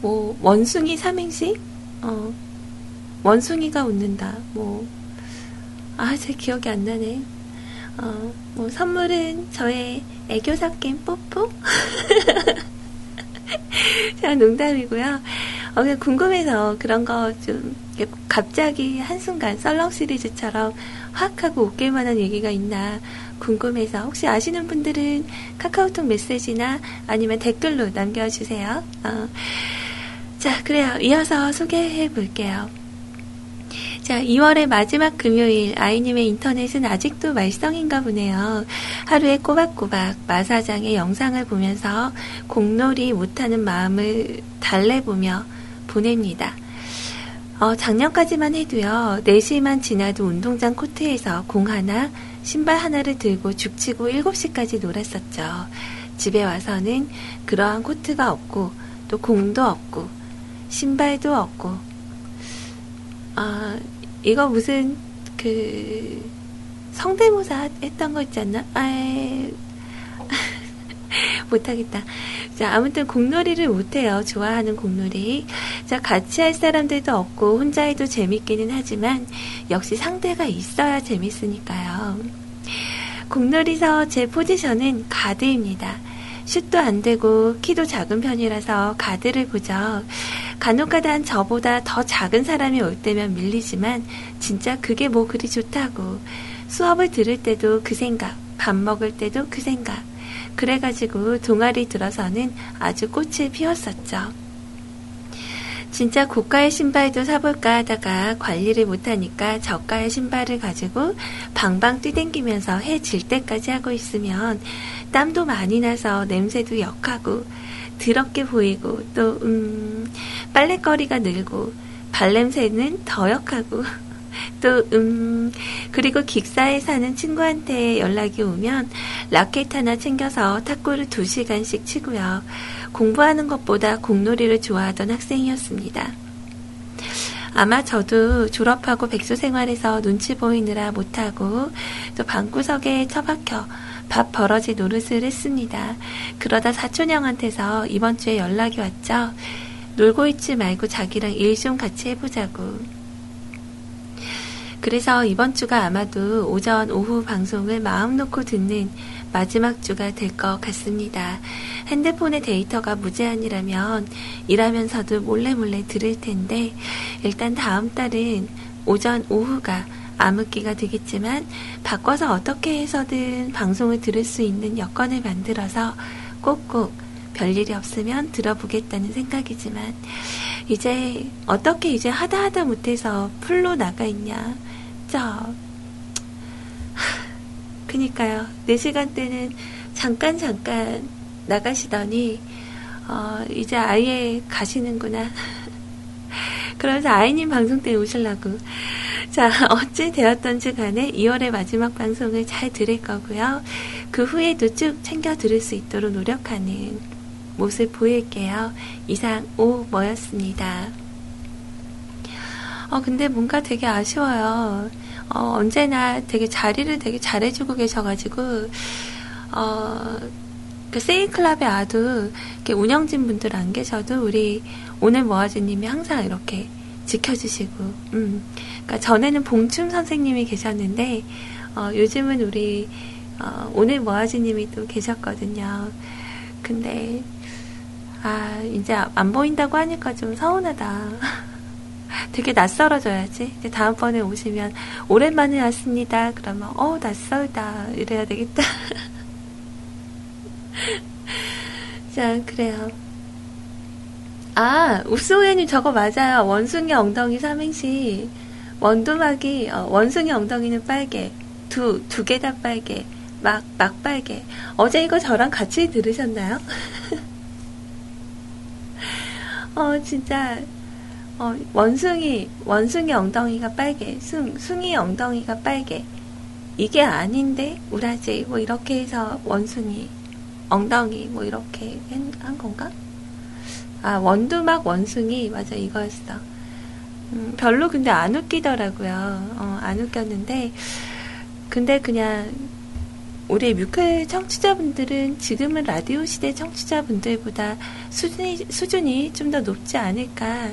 S1: 뭐, 원숭이 삼행시? 어, 원숭이가 웃는다. 뭐, 아, 제 기억이 안 나네. 어, 뭐, 선물은 저의 애교 섞인 뽀뽀? 자, 농담이고요. 어, 궁금해서 그런 거 좀 갑자기 한순간 썰렁 시리즈처럼 확 하고 웃길 만한 얘기가 있나 궁금해서 혹시 아시는 분들은 카카오톡 메시지나 아니면 댓글로 남겨주세요. 어. 자, 그래요. 이어서 소개해 볼게요. 자, 2월의 마지막 금요일 아이님의 인터넷은 아직도 말썽인가 보네요. 하루에 꼬박꼬박 마사장의 영상을 보면서 공놀이 못하는 마음을 달래보며 보냅니다. 어, 작년까지만 해도요, 4시만 지나도 운동장 코트에서 공 하나, 신발 하나를 들고 죽치고 7시까지 놀았었죠. 집에 와서는 그러한 코트가 없고, 또 공도 없고, 신발도 없고, 아, 이거 무슨, 그, 성대모사 했던 거 있지 않나? 아이, 못하겠다. 자, 아무튼 공놀이를 못해요. 좋아하는 공놀이. 자, 같이 할 사람들도 없고, 혼자 해도 재밌기는 하지만, 역시 상대가 있어야 재밌으니까요. 공놀이서 제 포지션은 가드입니다. 슛도 안 되고, 키도 작은 편이라서 가드를 보죠. 간혹가다 저보다 더 작은 사람이 올 때면 밀리지만, 진짜 그게 뭐 그리 좋다고. 수업을 들을 때도 그 생각, 밥 먹을 때도 그 생각. 그래가지고 동아리 들어서는 아주 꽃을 피웠었죠. 진짜 고가의 신발도 사볼까 하다가 관리를 못하니까 저가의 신발을 가지고 방방 뛰댕기면서 해 질 때까지 하고 있으면 땀도 많이 나서 냄새도 역하고 더럽게 보이고 또, 음, 빨래거리가 늘고 발냄새는 더 역하고 또, 음, 그리고 기사에 사는 친구한테 연락이 오면 라켓 하나 챙겨서 탁구를 두 시간씩 치고요. 공부하는 것보다 공놀이를 좋아하던 학생이었습니다. 아마 저도 졸업하고 백수 생활에서 눈치 보이느라 못하고 또 방구석에 처박혀 밥 벌어지 노릇을 했습니다. 그러다 사촌 형한테서 이번 주에 연락이 왔죠. 놀고 있지 말고 자기랑 일 좀 같이 해보자고. 그래서 이번 주가 아마도 오전, 오후 방송을 마음 놓고 듣는 마지막 주가 될 것 같습니다. 핸드폰의 데이터가 무제한이라면 일하면서도 몰래 몰래 들을 텐데 일단 다음 달은 오전, 오후가 암흑기가 되겠지만 바꿔서 어떻게 해서든 방송을 들을 수 있는 여건을 만들어서 꼭꼭 별일이 없으면 들어보겠다는 생각이지만 이제 어떻게 이제 하다 하다 못해서 풀로 나가 있냐 진짜. 그니까요. 4시간 때는 잠깐 잠깐 나가시더니, 어, 이제 아예 가시는구나. 그래서 아이님 방송 때 오실라고. 자, 어찌 되었던지 간에 2월의 마지막 방송을 잘 들을 거고요. 그 후에도 쭉 챙겨 들을 수 있도록 노력하는 모습 보일게요. 이상 오 뭐였습니다. 어, 근데 뭔가 되게 아쉬워요. 어, 언제나 되게 자리를 되게 잘해주고 계셔가지고, 어, 그 세이클럽에 이렇게 운영진 분들 안 계셔도 우리 오늘 모아주님이 항상 이렇게 지켜주시고, 음. 그러니까 전에는 봉춤 선생님이 계셨는데, 어, 요즘은 우리, 어, 오늘 모아주님이 또 계셨거든요. 근데, 아, 이제 안 보인다고 하니까 좀 서운하다. 되게 낯설어져야지. 이제 다음번에 오시면 오랜만에 왔습니다. 그러면 어 낯설다 이래야 되겠다. 자 그래요. 아 읍소연님 저거 맞아요. 원숭이 엉덩이 삼행시 원두막이 어, 원숭이 엉덩이는 빨개 두 두 개 다 빨개 막 막 빨개 어제 이거 저랑 같이 들으셨나요? 어 진짜 어, 원숭이, 원숭이 엉덩이가 빨개, 숭, 숭이 엉덩이가 빨개. 이게 아닌데, 우라지, 뭐 이렇게 해서 원숭이, 엉덩이, 뭐 이렇게 한, 한 건가? 아, 원두막 원숭이, 맞아, 이거였어. 음, 별로 근데 안 웃기더라고요. 어, 안 웃겼는데, 근데 그냥, 우리 뮤클 청취자분들은 지금은 라디오 시대 청취자분들보다 수준이, 수준이 좀 더 높지 않을까.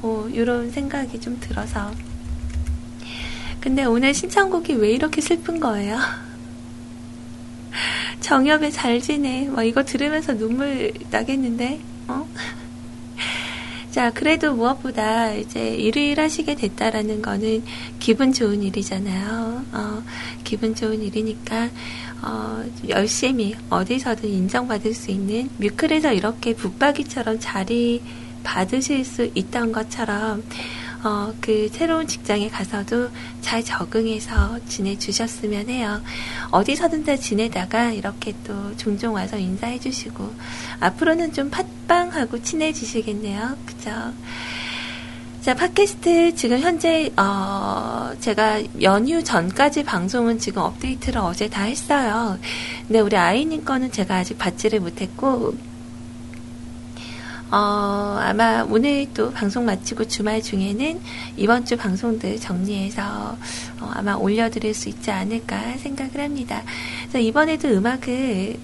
S1: 뭐 이런 생각이 좀 들어서 근데 오늘 신청곡이 왜 이렇게 슬픈 거예요? 정엽의 잘 지내 뭐 이거 들으면서 눈물 나겠는데 어? 자, 그래도 무엇보다 이제 일을 하시게 됐다라는 거는 기분 좋은 일이잖아요. 어, 기분 좋은 일이니까, 어, 열심히 어디서든 인정받을 수 있는 뮤클에서 이렇게 북박이처럼 자리 받으실 수 있던 것처럼, 어, 그 새로운 직장에 가서도 잘 적응해서 지내주셨으면 해요. 어디서든 다 지내다가 이렇게 또 종종 와서 인사해 주시고, 앞으로는 좀 팟빵하고 친해지시겠네요. 그죠? 자, 팟캐스트 지금 현재, 어, 제가 연휴 전까지 방송은 지금 업데이트를 어제 다 했어요. 근데 우리 아이님 거는 제가 아직 받지를 못했고, 어, 아마 오늘 또 방송 마치고 주말 중에는 이번 주 방송들 정리해서 어, 아마 올려드릴 수 있지 않을까 생각을 합니다. 그래서 이번에도 음악을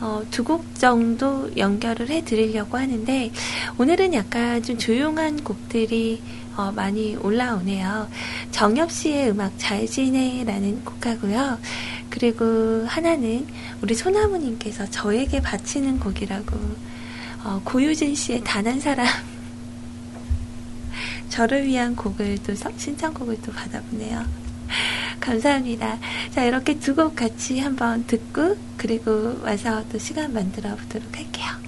S1: 어, 두 곡 정도 연결을 해 드리려고 하는데 오늘은 약간 좀 조용한 곡들이 어, 많이 올라오네요. 정엽 씨의 음악 잘 지내라는 곡하고요. 그리고 하나는 우리 소나무님께서 저에게 바치는 곡이라고 어, 고유진 씨의 단 한 사람 저를 위한 곡을 또 신청곡을 또 받아보네요. 감사합니다. 자 이렇게 두 곡 같이 한번 듣고 그리고 와서 또 시간 만들어 보도록 할게요.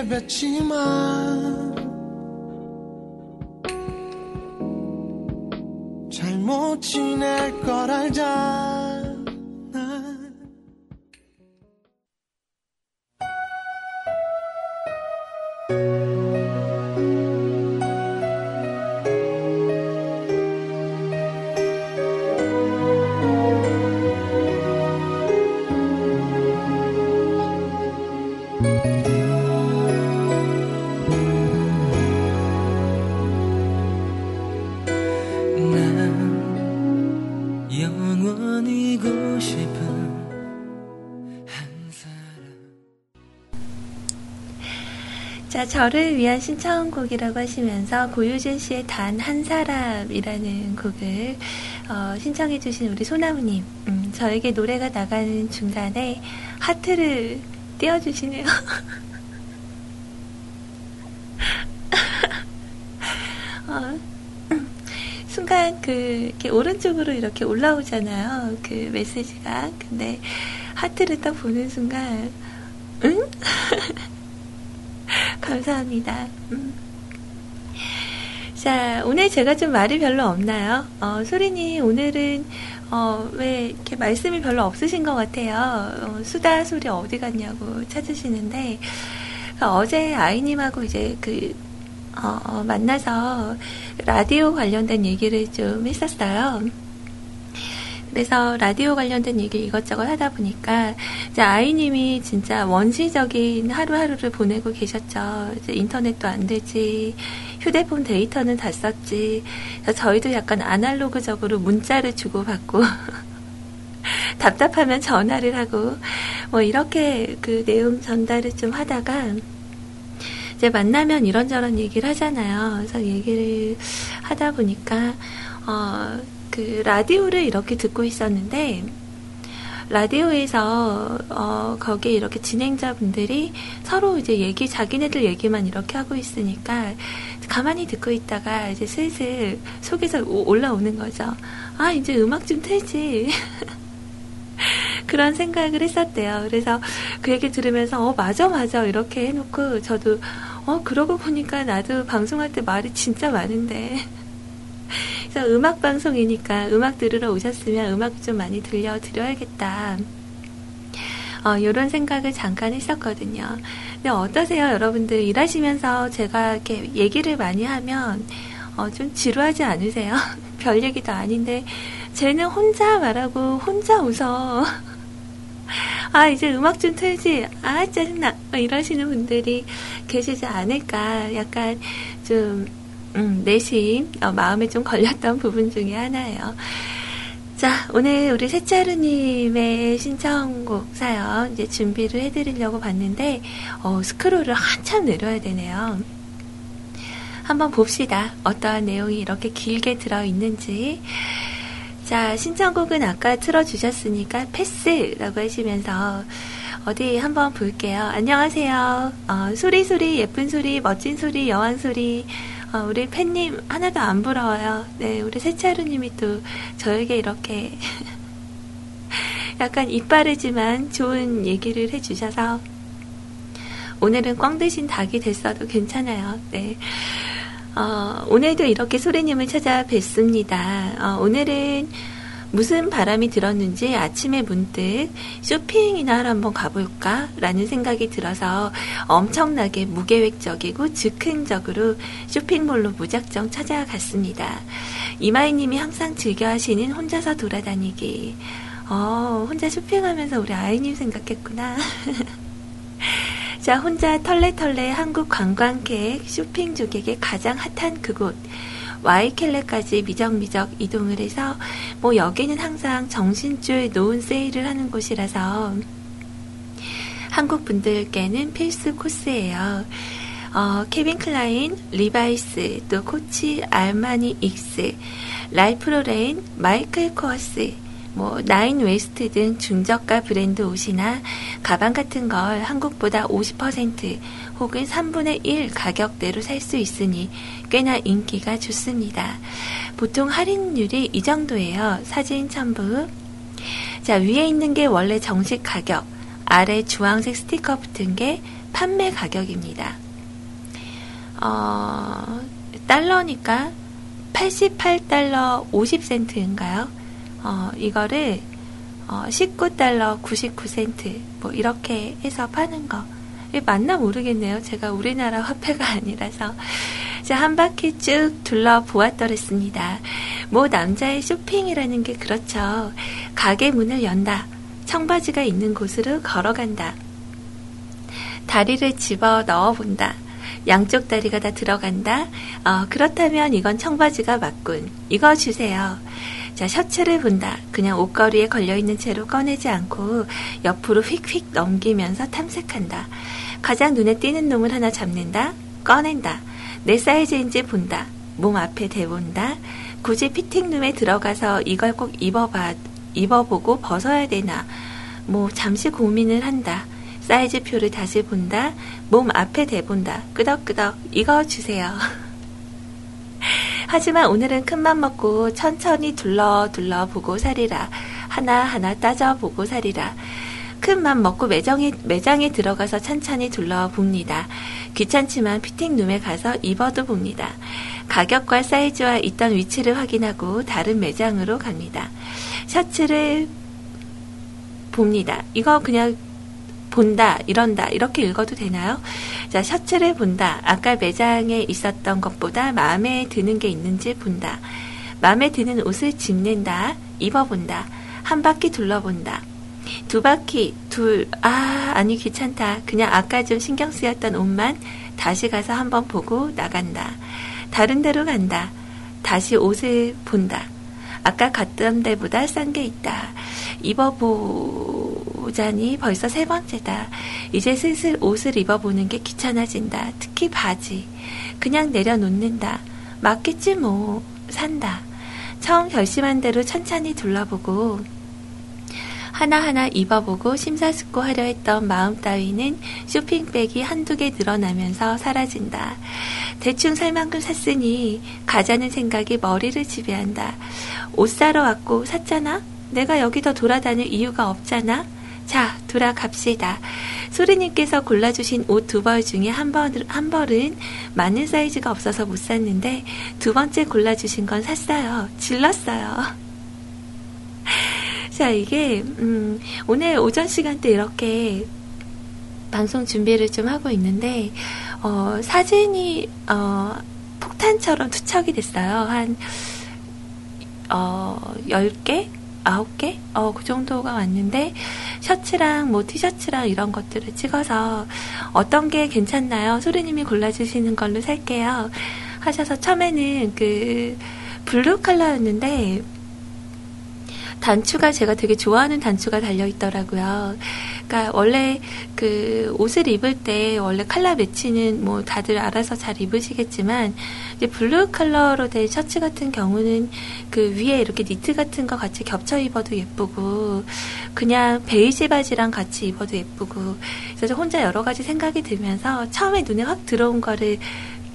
S4: 내뱉지만 잘못 지낼 걸 알잖
S1: 자, 저를 위한 신청곡이라고 하시면서 고유진 씨의 단 한 사람이라는 곡을 어, 신청해주신 우리 소나무님, 음, 저에게 노래가 나가는 중간에 하트를 띄워주시네요. 어, 순간 그 이렇게 오른쪽으로 이렇게 올라오잖아요. 그 메시지가. 근데 하트를 딱 보는 순간, 응? 감사합니다. 음. 자, 오늘 제가 좀 말이 별로 없나요? 어, 소리님, 오늘은, 어, 왜 이렇게 말씀이 별로 없으신 것 같아요. 어, 수다 소리 어디 갔냐고 찾으시는데, 어제 아이님하고 이제 그, 어, 어, 만나서 라디오 관련된 얘기를 좀 했었어요. 그래서 라디오 관련된 얘기 이것저것 하다 보니까 이제 아이님이 진짜 원시적인 하루하루를 보내고 계셨죠. 이제 인터넷도 안 되지, 휴대폰 데이터는 다 썼지. 저희도 약간 아날로그적으로 문자를 주고받고 답답하면 전화를 하고 뭐 이렇게 그 내용 전달을 좀 하다가 이제 만나면 이런저런 얘기를 하잖아요. 그래서 얘기를 하다 보니까 어, 그 라디오를 이렇게 듣고 있었는데 라디오에서 어, 거기에 이렇게 진행자분들이 서로 이제 얘기 자기네들 얘기만 이렇게 하고 있으니까 가만히 듣고 있다가 이제 슬슬 속에서 오- 올라오는 거죠. 아 이제 음악 좀 틀지. 그런 생각을 했었대요. 그래서 그 얘기 들으면서 어 맞아 맞아 이렇게 해놓고 저도 어 그러고 보니까 나도 방송할 때 말이 진짜 많은데 그래서 음악 방송이니까 음악 들으러 오셨으면 음악 좀 많이 들려드려야겠다. 어, 이런 생각을 잠깐 했었거든요. 근데 어떠세요, 여러분들? 일하시면서 제가 이렇게 얘기를 많이 하면 어, 좀 지루하지 않으세요? 별 얘기도 아닌데 쟤는 혼자 말하고 혼자 웃어. 아, 이제 음악 좀 틀지. 아, 짜증나. 뭐 이러시는 분들이 계시지 않을까. 약간 좀, 음, 내심, 어, 마음에 좀 걸렸던 부분 중에 하나예요. 자, 오늘 우리 셋째루님의 신청곡 사연 이제 준비를 해드리려고 봤는데, 어, 스크롤을 한참 내려야 되네요. 한번 봅시다. 어떠한 내용이 이렇게 길게 들어있는지. 자, 신청곡은 아까 틀어주셨으니까 패스라고 하시면서 어디 한번 볼게요. 안녕하세요. 어, 소리 소리 예쁜 소리 멋진 소리 여왕 소리 어, 우리 팬님 하나도 안 부러워요. 네, 우리 세차루님이 또 저에게 이렇게 약간 이빠르지만 좋은 얘기를 해주셔서 오늘은 꽝 대신 닭이 됐어도 괜찮아요. 네. 어, 오늘도 이렇게 소리님을 찾아뵙습니다. 어, 오늘은 무슨 바람이 들었는지 아침에 문득 쇼핑이나 한번 가볼까? 라는 생각이 들어서 엄청나게 무계획적이고 즉흥적으로 쇼핑몰로 무작정 찾아갔습니다. 이마이님이 항상 즐겨 하시는 혼자서 돌아다니기. 어, 혼자 쇼핑하면서 우리 아이님 생각했구나. 자, 혼자 털레털레 한국 관광객 쇼핑 족에게 가장 핫한 그곳. 와이켈레까지 미적미적 이동을 해서 뭐 여기는 항상 정신줄 놓은 세일을 하는 곳이라서 한국 분들께는 필수 코스예요. 어, 케빈 클라인, 리바이스, 또 코치, 알마니 익스, 랄프 로렌, 마이클 코어스, 뭐 나인 웨스트 등 중저가 브랜드 옷이나 가방 같은 걸 한국보다 50% 혹은 3분의 1 가격대로 살 수 있으니 꽤나 인기가 좋습니다. 보통 할인율이 이 정도예요. 사진 첨부. 자, 위에 있는 게 원래 정식 가격, 아래 주황색 스티커 붙은 게 판매 가격입니다. 어, 달러니까 88달러 50센트인가요? 어, 이거를 어, 19달러 99센트 뭐 이렇게 해서 파는 거. 맞나 모르겠네요. 제가 우리나라 화폐가 아니라서. 자, 한 바퀴 쭉 둘러보았더랬습니다. 뭐 남자의 쇼핑이라는 게 그렇죠. 가게 문을 연다. 청바지가 있는 곳으로 걸어간다. 다리를 집어 넣어본다. 양쪽 다리가 다 들어간다. 어, 그렇다면 이건 청바지가 맞군. 이거 주세요. 자, 셔츠를 본다. 그냥 옷걸이에 걸려있는 채로 꺼내지 않고 옆으로 휙휙 넘기면서 탐색한다. 가장 눈에 띄는 놈을 하나 잡는다. 꺼낸다. 내 사이즈인지 본다. 몸 앞에 대본다. 굳이 피팅룸에 들어가서 이걸 꼭 입어봐, 입어보고 벗어야 되나. 뭐, 잠시 고민을 한다. 사이즈표를 다시 본다. 몸 앞에 대본다. 끄덕끄덕. 이거 주세요. 하지만 오늘은 큰맘 먹고 천천히 둘러 둘러 보고 살이라. 하나하나 따져 보고 살이라. 큰맘 먹고 매장에, 매장에 들어가서 천천히 둘러봅니다. 귀찮지만 피팅룸에 가서 입어도 봅니다. 가격과 사이즈와 있던 위치를 확인하고 다른 매장으로 갑니다. 셔츠를 봅니다. 이거 그냥 본다, 이런다, 이렇게 읽어도 되나요? 자, 셔츠를 본다. 아까 매장에 있었던 것보다 마음에 드는 게 있는지 본다. 마음에 드는 옷을 집는다. 입어본다. 한 바퀴 둘러본다. 두 바퀴, 둘, 아, 아니, 귀찮다. 그냥 아까 좀 신경 쓰였던 옷만 다시 가서 한번 보고 나간다. 다른 데로 간다. 다시 옷을 본다. 아까 갔던 데보다 싼 게 있다. 입어보자니 벌써 세 번째다. 이제 슬슬 옷을 입어보는 게 귀찮아진다. 특히 바지. 그냥 내려놓는다. 맞겠지 뭐. 산다. 처음 결심한 대로 천천히 둘러보고 하나하나 입어보고 심사숙고하려 했던 마음 따위는 쇼핑백이 한두 개 늘어나면서 사라진다. 대충 살 만큼 샀으니 가자는 생각이 머리를 지배한다. 옷 사러 왔고 샀잖아? 내가 여기 더 돌아다닐 이유가 없잖아? 자, 돌아갑시다. 소리님께서 골라주신 옷 두 벌 중에 한, 벌, 한 벌은 맞는 사이즈가 없어서 못 샀는데 두 번째 골라주신 건 샀어요. 질렀어요. 자, 이게, 음, 오늘 오전 시간 때 이렇게 방송 준비를 좀 하고 있는데, 어, 사진이, 어, 폭탄처럼 투척이 됐어요. 한, 어, 10개? 9개? 어, 그 정도가 왔는데, 셔츠랑 뭐 티셔츠랑 이런 것들을 찍어서 어떤 게 괜찮나요? 소리님이 골라주시는 걸로 살게요. 하셔서 처음에는 그, 블루 컬러였는데, 단추가 제가 되게 좋아하는 단추가 달려 있더라고요. 그러니까 원래 그 옷을 입을 때 원래 컬러 매치는 뭐 다들 알아서 잘 입으시겠지만 이제 블루 컬러로 된 셔츠 같은 경우는 그 위에 이렇게 니트 같은 거 같이 겹쳐 입어도 예쁘고 그냥 베이지 바지랑 같이 입어도 예쁘고 그래서 혼자 여러 가지 생각이 들면서 처음에 눈에 확 들어온 거를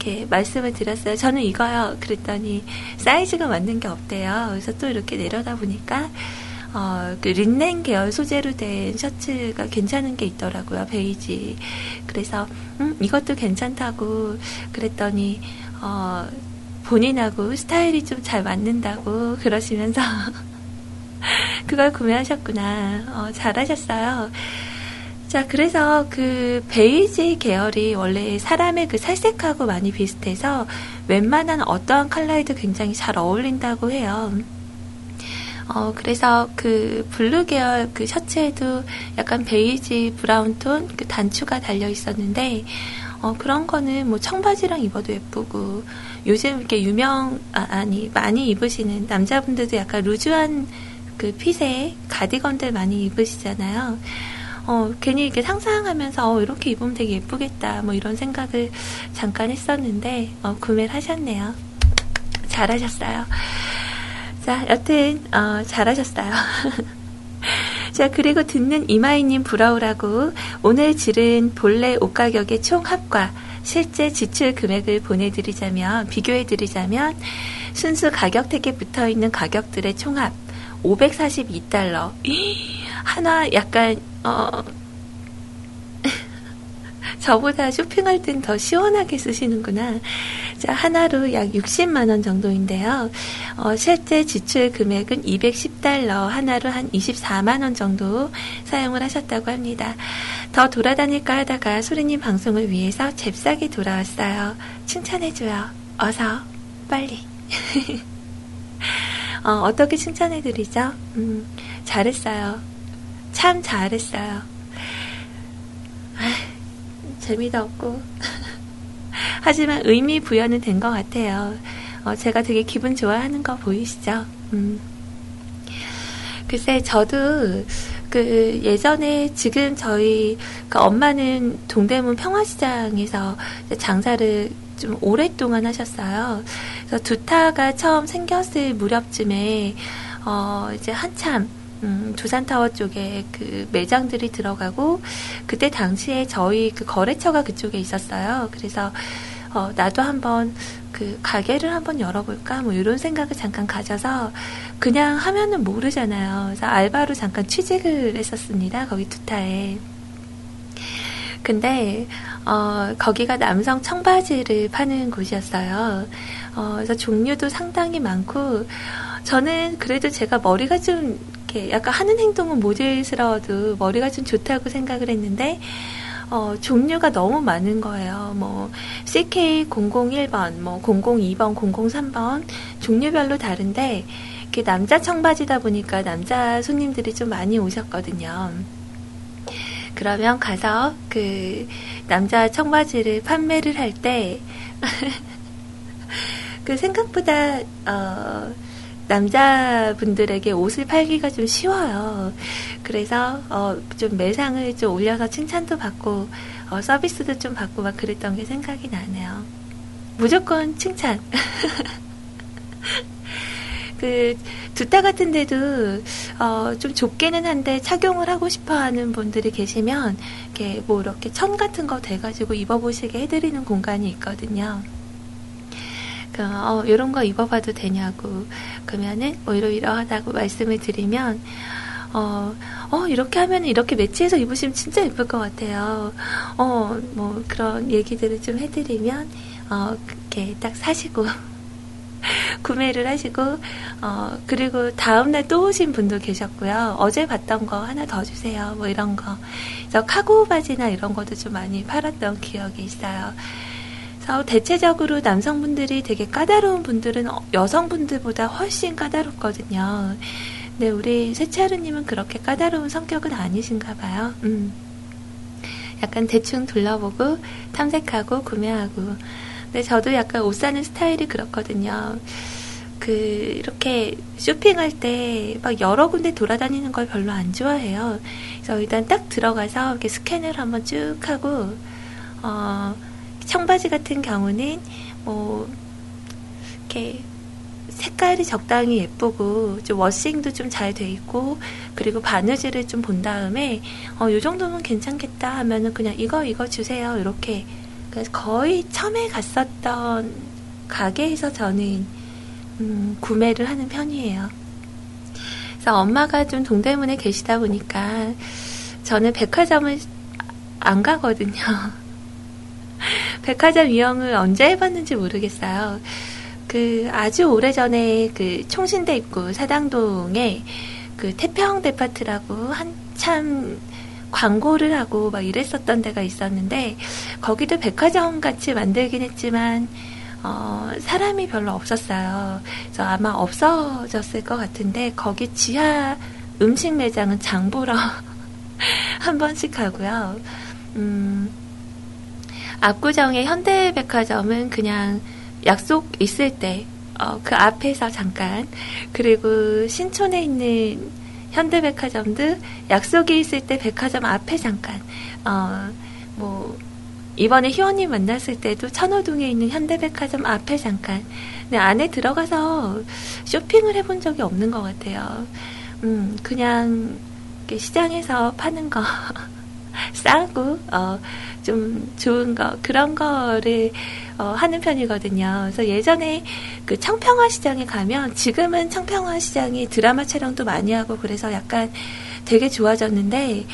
S1: 이렇게 말씀을 드렸어요. 저는 이거요. 그랬더니 사이즈가 맞는 게 없대요. 그래서 또 이렇게 내려다 보니까 어, 그 린넨 계열 소재로 된 셔츠가 괜찮은 게 있더라고요. 베이지. 그래서 음, 이것도 괜찮다고 그랬더니 어, 본인하고 스타일이 좀 잘 맞는다고 그러시면서 그걸 구매하셨구나. 어, 잘하셨어요. 자, 그래서 그 베이지 계열이 원래 사람의 그 살색하고 많이 비슷해서 웬만한 어떠한 컬러에도 굉장히 잘 어울린다고 해요. 어, 그래서 그 블루 계열 그 셔츠에도 약간 베이지 브라운 톤 그 단추가 달려 있었는데, 어, 그런 거는 뭐 청바지랑 입어도 예쁘고, 요즘 이렇게 유명, 아, 아니, 많이 입으시는 남자분들도 약간 루즈한 그 핏의 가디건들 많이 입으시잖아요. 어, 괜히 이렇게 상상하면서 어, 이렇게 입으면 되게 예쁘겠다 뭐 이런 생각을 잠깐 했었는데 어, 구매를 하셨네요. 잘하셨어요. 자, 여튼 어, 잘하셨어요. 자, 그리고 듣는 이마이님 부러우라고 오늘 지른 본래 옷 가격의 총 합과 실제 지출 금액을 보내드리자면, 비교해드리자면, 순수 가격 택에 붙어 있는 가격들의 총합, 542달러. 하나 약간, 어, 저보다 쇼핑할 땐 더 시원하게 쓰시는구나. 자, 하나로 약 60만원 정도인데요. 어, 실제 지출 금액은 210달러, 하나로 한 24만원 정도 사용을 하셨다고 합니다. 더 돌아다닐까 하다가 소리님 방송을 위해서 잽싸게 돌아왔어요. 칭찬해줘요. 어서, 빨리. 어, 어떻게 칭찬해드리죠? 음, 잘했어요. 참 잘했어요. 재미도 없고. 하지만 의미 부여는 된 것 같아요. 어, 제가 되게 기분 좋아하는 거 보이시죠? 음. 글쎄, 저도 그 예전에 지금 저희 그 엄마는 동대문 평화시장에서 장사를 좀 오랫동안 하셨어요. 그래서 두타가 처음 생겼을 무렵쯤에 어 이제 한참 음, 두산타워 쪽에 그 매장들이 들어가고 그때 당시에 저희 그 거래처가 그쪽에 있었어요. 그래서 어, 나도 한번 그 가게를 한번 열어볼까 뭐 이런 생각을 잠깐 가져서 그냥 하면은 모르잖아요. 그래서 알바로 잠깐 취직을 했었습니다. 거기 두타에. 근데 어, 거기가 남성 청바지를 파는 곳이었어요. 어, 그래서 종류도 상당히 많고 저는 그래도 제가 머리가 좀 이렇게 약간 하는 행동은 모질스러워도 머리가 좀 좋다고 생각을 했는데 어, 종류가 너무 많은 거예요. 뭐 CK001번, 뭐 002번, 003번 종류별로 다른데 이렇게 남자 청바지다 보니까 남자 손님들이 좀 많이 오셨거든요. 그러면 가서 그 남자 청바지를 판매를 할 때 그 생각보다 어 남자분들에게 옷을 팔기가 좀 쉬워요. 그래서 어, 좀 매상을 좀 올려서 칭찬도 받고 어, 서비스도 좀 받고 막 그랬던 게 생각이 나네요. 무조건 칭찬. 그 두타 같은 데도 어, 좀 좁게는 한데 착용을 하고 싶어하는 분들이 계시면 이렇게 뭐 이렇게 천 같은 거 돼가지고 입어보시게 해드리는 공간이 있거든요. 그, 어, 이런 거 입어봐도 되냐고. 그러면은, 뭐, 이러이러하다고 말씀을 드리면, 어, 어, 이렇게 하면 이렇게 매치해서 입으시면 진짜 예쁠 것 같아요. 어, 뭐, 그런 얘기들을 좀 해드리면, 어, 그렇게 딱 사시고, 구매를 하시고, 어, 그리고 다음날 또 오신 분도 계셨고요. 어제 봤던 거 하나 더 주세요. 뭐 이런 거. 카고 바지나 이런 것도 좀 많이 팔았던 기억이 있어요. 그래서 대체적으로 남성분들이 되게 까다로운 분들은 여성분들보다 훨씬 까다롭거든요. 근데 우리 세차루님은 그렇게 까다로운 성격은 아니신가 봐요. 음. 약간 대충 둘러보고 탐색하고 구매하고. 근데 저도 약간 옷 사는 스타일이 그렇거든요. 그 이렇게 쇼핑할 때 막 여러 군데 돌아다니는 걸 별로 안 좋아해요. 그래서 일단 딱 들어가서 이렇게 스캔을 한번 쭉 하고 어, 청바지 같은 경우는 뭐 이렇게 색깔이 적당히 예쁘고 좀 워싱도 좀 잘 돼 있고 그리고 바느질을 좀 본 다음에 어, 요 정도면 괜찮겠다 하면은 그냥 이거 이거 주세요 이렇게 그래서 거의 처음에 갔었던 가게에서 저는 음, 구매를 하는 편이에요. 그래서 엄마가 좀 동대문에 계시다 보니까 저는 백화점을 안 가거든요. 백화점 이용을 언제 해봤는지 모르겠어요. 그 아주 오래 전에 그 총신대 입구 사당동에 그 태평 데파트라고 한참 광고를 하고 막 이랬었던 데가 있었는데 거기도 백화점 같이 만들긴 했지만 어, 사람이 별로 없었어요. 그래서 아마 없어졌을 것 같은데 거기 지하 음식 매장은 장보러 한 번씩 가고요. 음, 압구정의 현대백화점은 그냥 약속 있을 때, 어, 그 앞에서 잠깐, 그리고 신촌에 있는 현대백화점도 약속이 있을 때 백화점 앞에 잠깐, 어, 뭐, 이번에 희원님 만났을 때도 천호동에 있는 현대백화점 앞에 잠깐, 근데 안에 들어가서 쇼핑을 해본 적이 없는 것 같아요. 음, 그냥, 시장에서 파는 거, 싸고, 어, 좀 좋은 거, 그런 거를, 어, 하는 편이거든요. 그래서 예전에 그 청평화 시장에 가면 지금은 청평화 시장이 드라마 촬영도 많이 하고 그래서 약간 되게 좋아졌는데,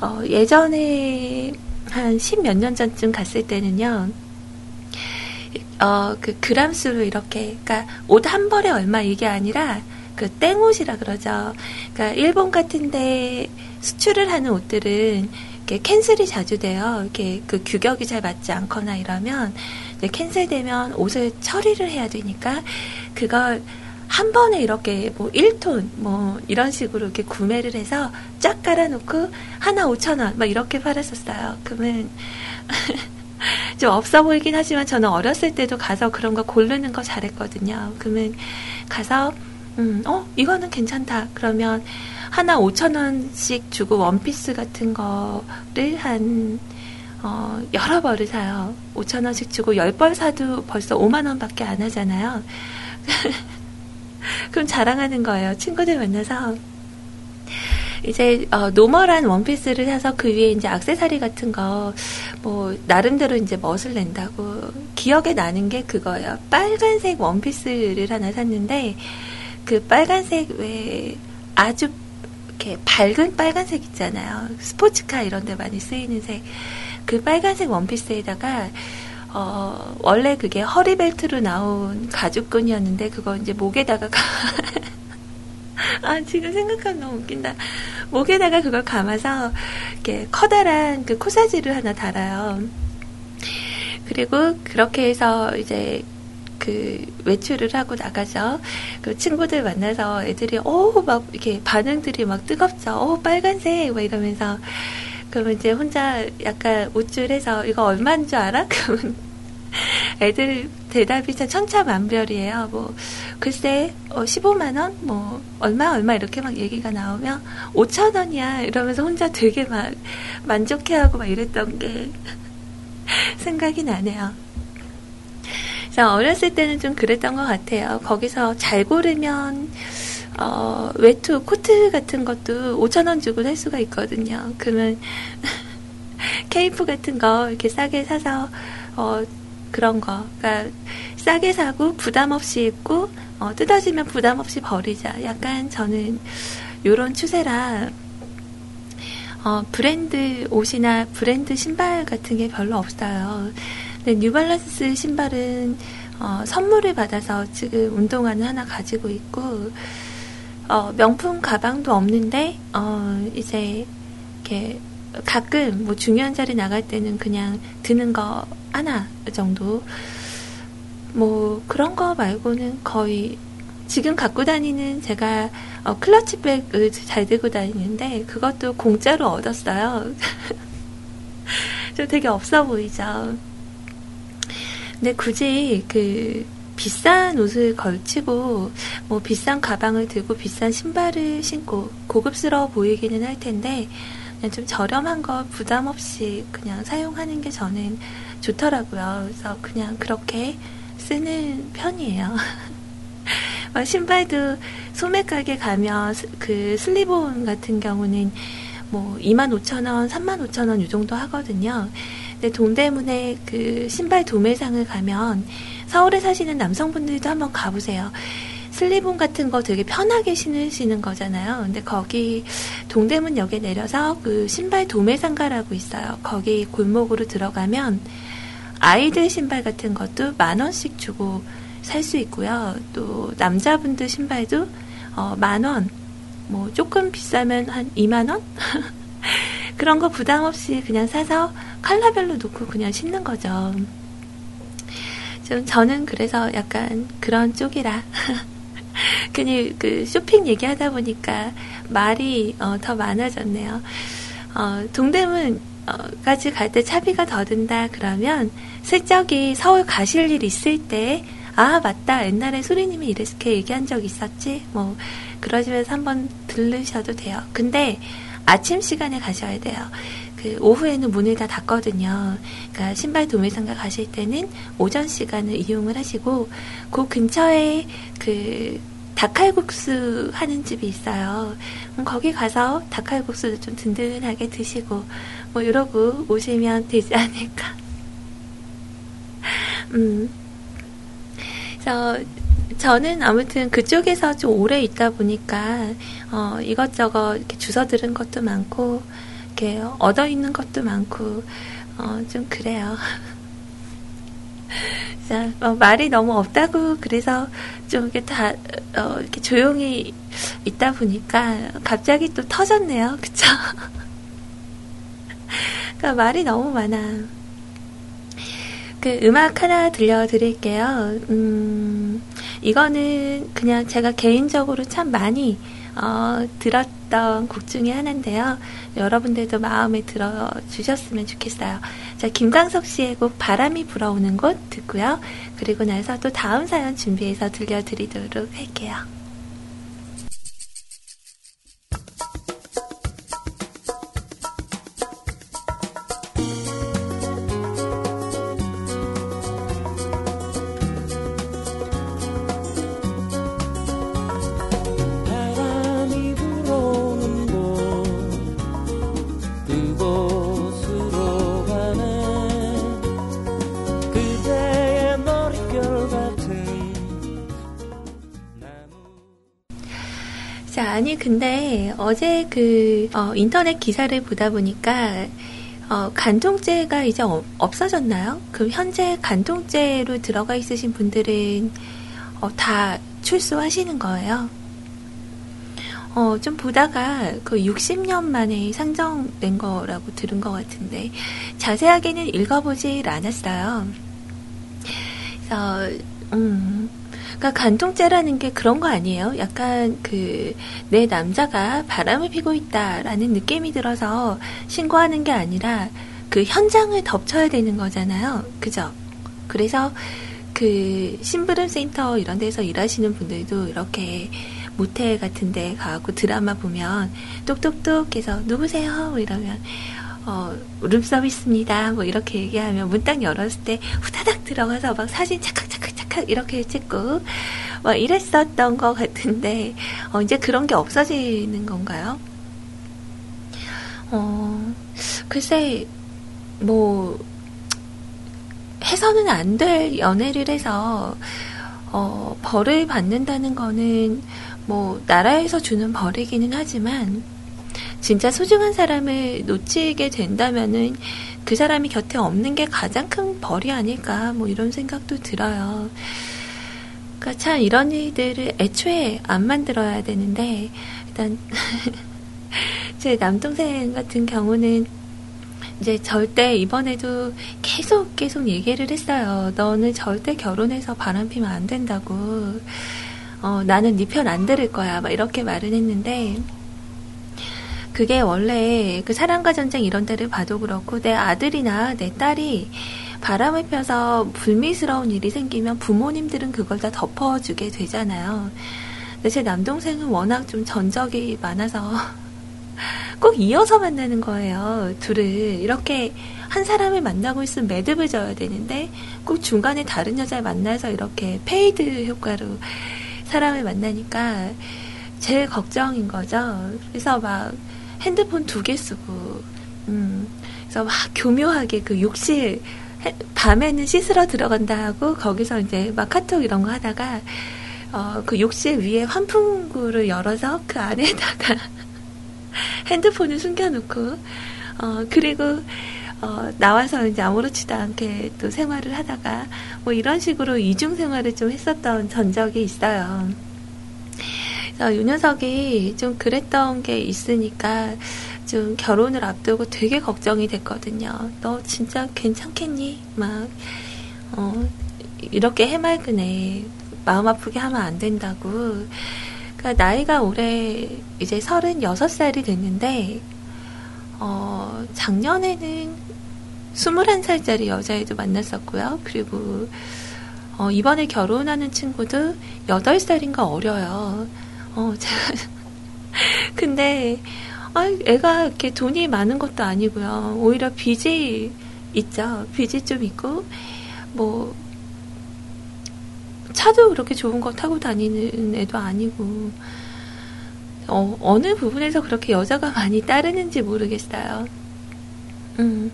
S1: 어, 예전에 한 십 몇 년 전쯤 갔을 때는요, 어, 그 그람수로 이렇게, 그니까 옷 한 벌에 얼마 이게 아니라 그 땡옷이라 그러죠. 그러니까 일본 같은데 수출을 하는 옷들은 이렇게 캔슬이 자주 돼요. 이렇게 그 규격이 잘 맞지 않거나 이러면 이제 캔슬되면 옷을 처리를 해야 되니까 그걸 한 번에 이렇게 뭐 1톤 뭐 이런 식으로 이렇게 구매를 해서 쫙 깔아놓고 하나 5천 원 막 이렇게 팔았었어요. 그러면 좀 없어 보이긴 하지만 저는 어렸을 때도 가서 그런 거 고르는 거 잘했거든요. 그러면 가서 음, 어, 이거는 괜찮다. 그러면 하나 5천 원씩 주고 원피스 같은 거를 한, 어, 여러 벌을 사요. 5천 원씩 주고 10벌 사도 벌써 5만 원 밖에 안 하잖아요. 그럼 자랑하는 거예요. 친구들 만나서. 이제 어, 노멀한 원피스를 사서 그 위에 이제 악세사리 같은 거 뭐 나름대로 이제 멋을 낸다고 기억에 나는 게 그거예요. 빨간색 원피스를 하나 샀는데 그 빨간색 왜 아주 이렇게 밝은 빨간색 있잖아요. 스포츠카 이런 데 많이 쓰이는 색. 그 빨간색 원피스에다가 어, 원래 그게 허리벨트로 나온 가죽끈이었는데 그거 이제 목에다가 아, 지금 생각하면 너무 웃긴다. 목에다가 그걸 감아서, 이렇게 커다란 그 코사지를 하나 달아요. 그리고 그렇게 해서 이제 그 외출을 하고 나가죠. 그 친구들 만나서 애들이, 오, 막 이렇게 반응들이 막 뜨겁죠. 오, 빨간색! 막 이러면서. 그러면 이제 혼자 약간 우쭐해서 이거 얼마인 줄 알아? 그러면 애들 대답이 참 천차만별이에요. 뭐 글쎄 어, 15만 원, 뭐 얼마 얼마 이렇게 막 얘기가 나오면 5천 원이야 이러면서 혼자 되게 막 만족해하고 막 이랬던 게 생각이 나네요. 자 어렸을 때는 좀 그랬던 것 같아요. 거기서 잘 고르면 어, 외투 코트 같은 것도 5천 원 주고 살 수가 있거든요. 그러면 케이프 같은 거 이렇게 싸게 사서 어, 그런 거. 그러니까 싸게 사고 부담 없이 입고 어, 뜯어지면 부담 없이 버리자. 약간 저는 요런 추세라 어, 브랜드 옷이나 브랜드 신발 같은 게 별로 없어요. 근데 뉴발란스 신발은 어, 선물을 받아서 지금 운동화는 하나 가지고 있고 어, 명품 가방도 없는데 어, 이제 이렇게 가끔 뭐 중요한 자리 나갈 때는 그냥 드는 거 하나 정도 뭐 그런 거 말고는 거의 지금 갖고 다니는 제가 어, 클러치백을 잘 들고 다니는데 그것도 공짜로 얻었어요. 좀 되게 없어 보이죠. 근데 굳이 그 비싼 옷을 걸치고 뭐 비싼 가방을 들고 비싼 신발을 신고 고급스러워 보이기는 할 텐데 그냥 좀 저렴한 거 부담 없이 그냥 사용하는 게 저는 좋더라고요. 그래서 그냥 그렇게 쓰는 편이에요. 어, 신발도 소매 가게 가면 스- 그 슬리본 같은 경우는 뭐 25,000원, 35,000원 이 정도 하거든요. 근데 동대문에 그 신발 도매상을 가면 서울에 사시는 남성분들도 한번 가보세요. 슬리본 같은 거 되게 편하게 신으시는 거잖아요. 근데 거기 동대문역에 내려서 그 신발 도매상가라고 있어요. 거기 골목으로 들어가면 아이들 신발 같은 것도 만 원씩 주고 살 수 있고요. 또 남자분들 신발도 어, 만 원, 뭐 조금 비싸면 한 2만 원 그런 거 부담 없이 그냥 사서 컬러별로 놓고 그냥 신는 거죠. 좀 저는 그래서 약간 그런 쪽이라 괜히 그 쇼핑 얘기하다 보니까 말이 어, 더 많아졌네요. 어, 동대문 어, 까지 갈 때 차비가 더 든다 그러면 슬쩍이 서울 가실 일 있을 때 아 맞다 옛날에 소리님이 이렇게 얘기한 적 있었지 뭐 그러시면서 한번 들르셔도 돼요. 근데 아침 시간에 가셔야 돼요. 그 오후에는 문을 다 닫거든요. 그러니까 신발 도매상가 가실 때는 오전 시간을 이용을 하시고 그 근처에 그 닭칼국수 하는 집이 있어요. 거기 가서 닭칼국수도 좀 든든하게 드시고 뭐 이러고 오시면 되지 않을까. 음. 그래서 저는 아무튼 그쪽에서 좀 오래 있다 보니까 어, 이것저것 이렇게 주워 들은 것도 많고 이렇게 얻어 있는 것도 많고 어, 좀 그래요. 자, 어, 말이 너무 없다고 그래서 좀 이렇게 다 어, 이렇게 조용히 있다 보니까 갑자기 또 터졌네요. 그쵸? 그러니까 말이 너무 많아. 그 음악 하나 들려드릴게요. 음, 이거는 그냥 제가 개인적으로 참 많이 어, 들었던 곡 중에 하나인데요. 여러분들도 마음에 들어 주셨으면 좋겠어요. 자, 김광석 씨의 곡 바람이 불어오는 곳 듣고요. 그리고 나서 또 다음 사연 준비해서 들려드리도록 할게요. 근데 어제 그, 어, 인터넷 기사를 보다 보니까, 어, 간통죄가 이제 어- 없어졌나요? 그럼 현재 간통죄로 들어가 있으신 분들은, 어, 다 출소하시는 거예요? 어, 좀 보다가 그 60년 만에 상정된 거라고 들은 것 같은데, 자세하게는 읽어보질 않았어요. 그래서, 음, 그러니까 간통죄라는 게 그런 거 아니에요? 약간 그 내 남자가 바람을 피고 있다라는 느낌이 들어서 신고하는 게 아니라 그 현장을 덮쳐야 되는 거잖아요. 그죠? 그래서 그 심부름 센터 이런 데서 일하시는 분들도 이렇게 모텔 같은 데 가고 드라마 보면 똑똑똑 해서 누구세요? 뭐 이러면 어, 룸서비스입니다. 뭐 이렇게 얘기하면 문딱 열었을 때 후다닥 들어가서 막 사진 착각 착각착각 이렇게 찍고 막 이랬었던 것 같은데 어, 이제 그런 게 없어지는 건가요? 어, 글쎄 뭐 해서는 안 될 연애를 해서 어, 벌을 받는다는 거는 뭐 나라에서 주는 벌이기는 하지만 진짜 소중한 사람을 놓치게 된다면은 그 사람이 곁에 없는 게 가장 큰 벌이 아닐까 뭐 이런 생각도 들어요. 그러니까 참 이런 일들을 애초에 안 만들어야 되는데 일단 제 남동생 같은 경우는 이제 절대 이번에도 계속 계속 얘기를 했어요. 너는 절대 결혼해서 바람 피면 안 된다고. 어, 나는 네 편 안 들을 거야. 막 이렇게 말은 했는데 그게 원래 그 사랑과 전쟁 이런 데를 봐도 그렇고 내 아들이나 내 딸이 바람을 펴서 불미스러운 일이 생기면 부모님들은 그걸 다 덮어주게 되잖아요. 근데 제 남동생은 워낙 좀 전적이 많아서 꼭 이어서 만나는 거예요. 둘을. 이렇게 한 사람을 만나고 있으면 매듭을 져야 되는데 꼭 중간에 다른 여자를 만나서 이렇게 fade 효과로 사람을 만나니까 제일 걱정인 거죠. 그래서 막 핸드폰 두 개 쓰고, 음, 그래서 막 교묘하게 그 욕실, 해- 밤에는 씻으러 들어간다 하고 거기서 이제 막 카톡 이런 거 하다가 어, 그 욕실 위에 환풍구를 열어서 그 안에다가 핸드폰을 숨겨놓고, 어, 그리고, 어, 나와서 이제 아무렇지도 않게 또 생활을 하다가, 뭐 이런 식으로 이중 생활을 좀 했었던 전적이 있어요. 그래서 요 녀석이 좀 그랬던 게 있으니까, 좀 결혼을 앞두고 되게 걱정이 됐거든요. 너 진짜 괜찮겠니? 막, 어, 이렇게 해맑으네. 마음 아프게 하면 안 된다고. 그러니까 나이가 올해 이제 36살이 됐는데, 어, 작년에는 21살짜리 여자애도 만났었고요. 그리고, 어, 이번에 결혼하는 친구도 8살인가 어려요. 어, 제가, 근데, 아, 애가 이렇게 돈이 많은 것도 아니고요. 오히려 빚이 있죠. 빚이 좀 있고, 뭐, 차도 그렇게 좋은 거 타고 다니는 애도 아니고, 어, 어느 부분에서 그렇게 여자가 많이 따르는지 모르겠어요. 음.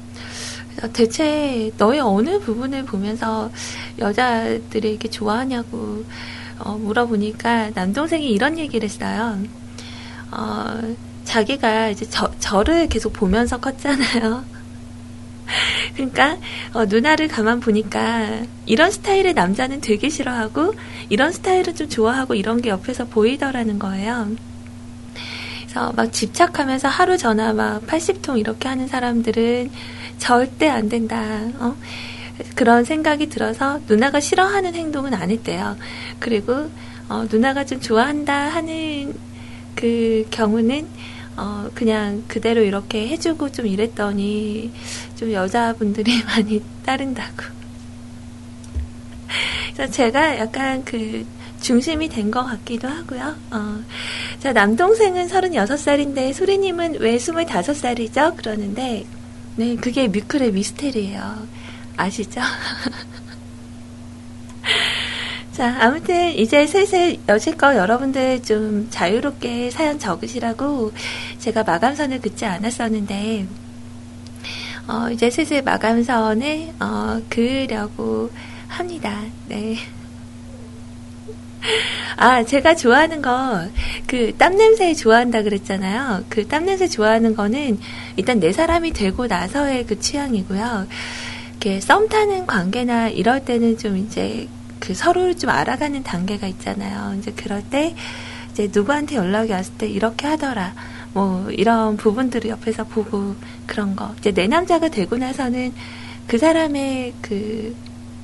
S1: 대체 너의 어느 부분을 보면서 여자들이 이렇게 좋아하냐고 어, 물어보니까 남동생이 이런 얘기를 했어요. 어, 자기가 이제 저, 저를 계속 보면서 컸잖아요. 그러니까 어, 누나를 가만 보니까 이런 스타일의 남자는 되게 싫어하고 이런 스타일은 좀 좋아하고 이런 게 옆에서 보이더라는 거예요. 그래서 막 집착하면서 하루 전화 막 80통 이렇게 하는 사람들은 절대 안 된다. 어? 그런 생각이 들어서 누나가 싫어하는 행동은 안 했대요. 그리고 어, 누나가 좀 좋아한다 하는 그 경우는 어, 그냥 그대로 이렇게 해주고 좀 이랬더니 좀 여자분들이 많이 따른다고. 그래서 제가 약간 그 중심이 된 것 같기도 하고요. 어, 자, 남동생은 36살인데 소리님은 왜 25살이죠? 그러는데, 네, 그게 뮤클의 미스테리예요. 아시죠? 자, 아무튼 이제 슬슬 여실껏 여러분들 좀 자유롭게 사연 적으시라고 제가 마감선을 긋지 않았었는데, 어, 이제 슬슬 마감선을, 어, 그으려고 합니다. 네. 아, 제가 좋아하는 거, 그, 땀냄새 좋아한다 그랬잖아요. 그 땀냄새 좋아하는 거는 일단 내 사람이 되고 나서의 그 취향이고요. 이렇게 썸 타는 관계나 이럴 때는 좀 이제 그 서로를 좀 알아가는 단계가 있잖아요. 이제 그럴 때 이제 누구한테 연락이 왔을 때 이렇게 하더라. 뭐 이런 부분들을 옆에서 보고 그런 거. 이제 내 남자가 되고 나서는 그 사람의 그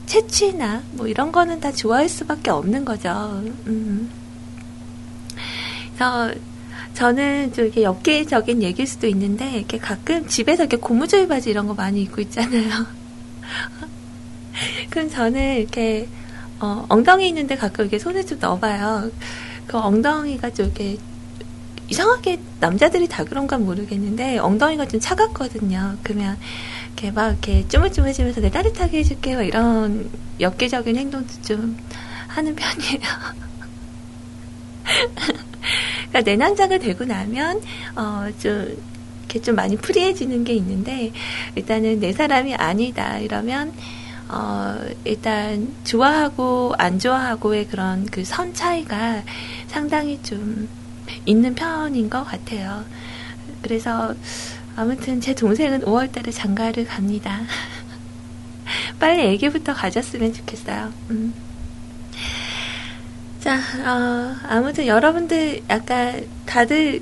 S1: 채취나 뭐 이런 거는 다 좋아할 수밖에 없는 거죠. 음. 그래서 저는 좀 이렇게 엽기적인 얘기일 수도 있는데 이렇게 가끔 집에서 이렇게 고무줄 바지 이런 거 많이 입고 있잖아요. 그럼 저는 이렇게 어, 엉덩이 있는데 가끔 이렇게 손을 좀 넣어봐요. 그 엉덩이가 좀 이렇게 이상하게 남자들이 다 그런가 모르겠는데 엉덩이가 좀 차갑거든요. 그러면 이렇게 막 이렇게 쪼물쪼물해지면서 내 따뜻하게 해줄게요. 이런 엽기적인 행동도 좀 하는 편이에요. 그러니까 내 남자가 되고 나면 어 좀 이렇게 좀 많이 프리해지는 게 있는데 일단은 내 사람이 아니다 이러면 어 일단 좋아하고 안 좋아하고의 그런 그 선 차이가 상당히 좀 있는 편인 것 같아요. 그래서 아무튼 제 동생은 5월 달에 장가를 갑니다. 빨리 애기부터 가졌으면 좋겠어요. 음. 자, 어, 아무튼 여러분들 약간 다들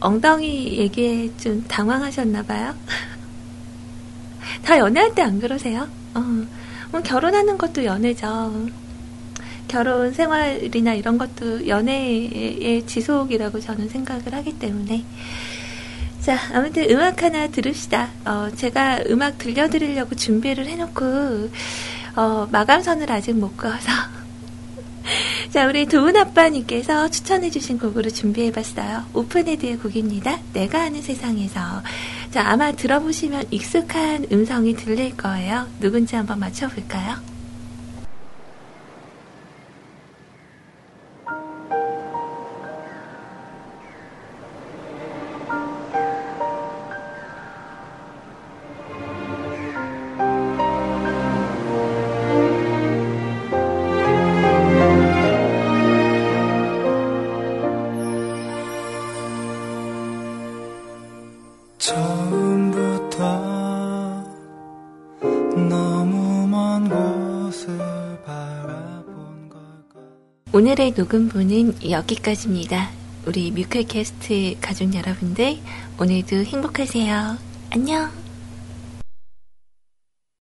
S1: 엉덩이 얘기에 좀 당황하셨나 봐요. 다 연애할 때 안 그러세요? 어, 뭐 결혼하는 것도 연애죠. 결혼 생활이나 이런 것도 연애의 지속이라고 저는 생각을 하기 때문에. 자, 아무튼 음악 하나 들읍시다. 어, 제가 음악 들려드리려고 준비를 해놓고, 어, 마감선을 아직 못 그어서. 자, 우리 도훈 아빠님께서 추천해주신 곡으로 준비해봤어요. 오픈헤드의 곡입니다. 내가 아는 세상에서. 자, 아마 들어보시면 익숙한 음성이 들릴 거예요. 누군지 한번 맞춰볼까요? 오늘의 녹음부는 여기까지입니다. 우리 뮤클캐스트 가족 여러분들, 오늘도 행복하세요. 안녕!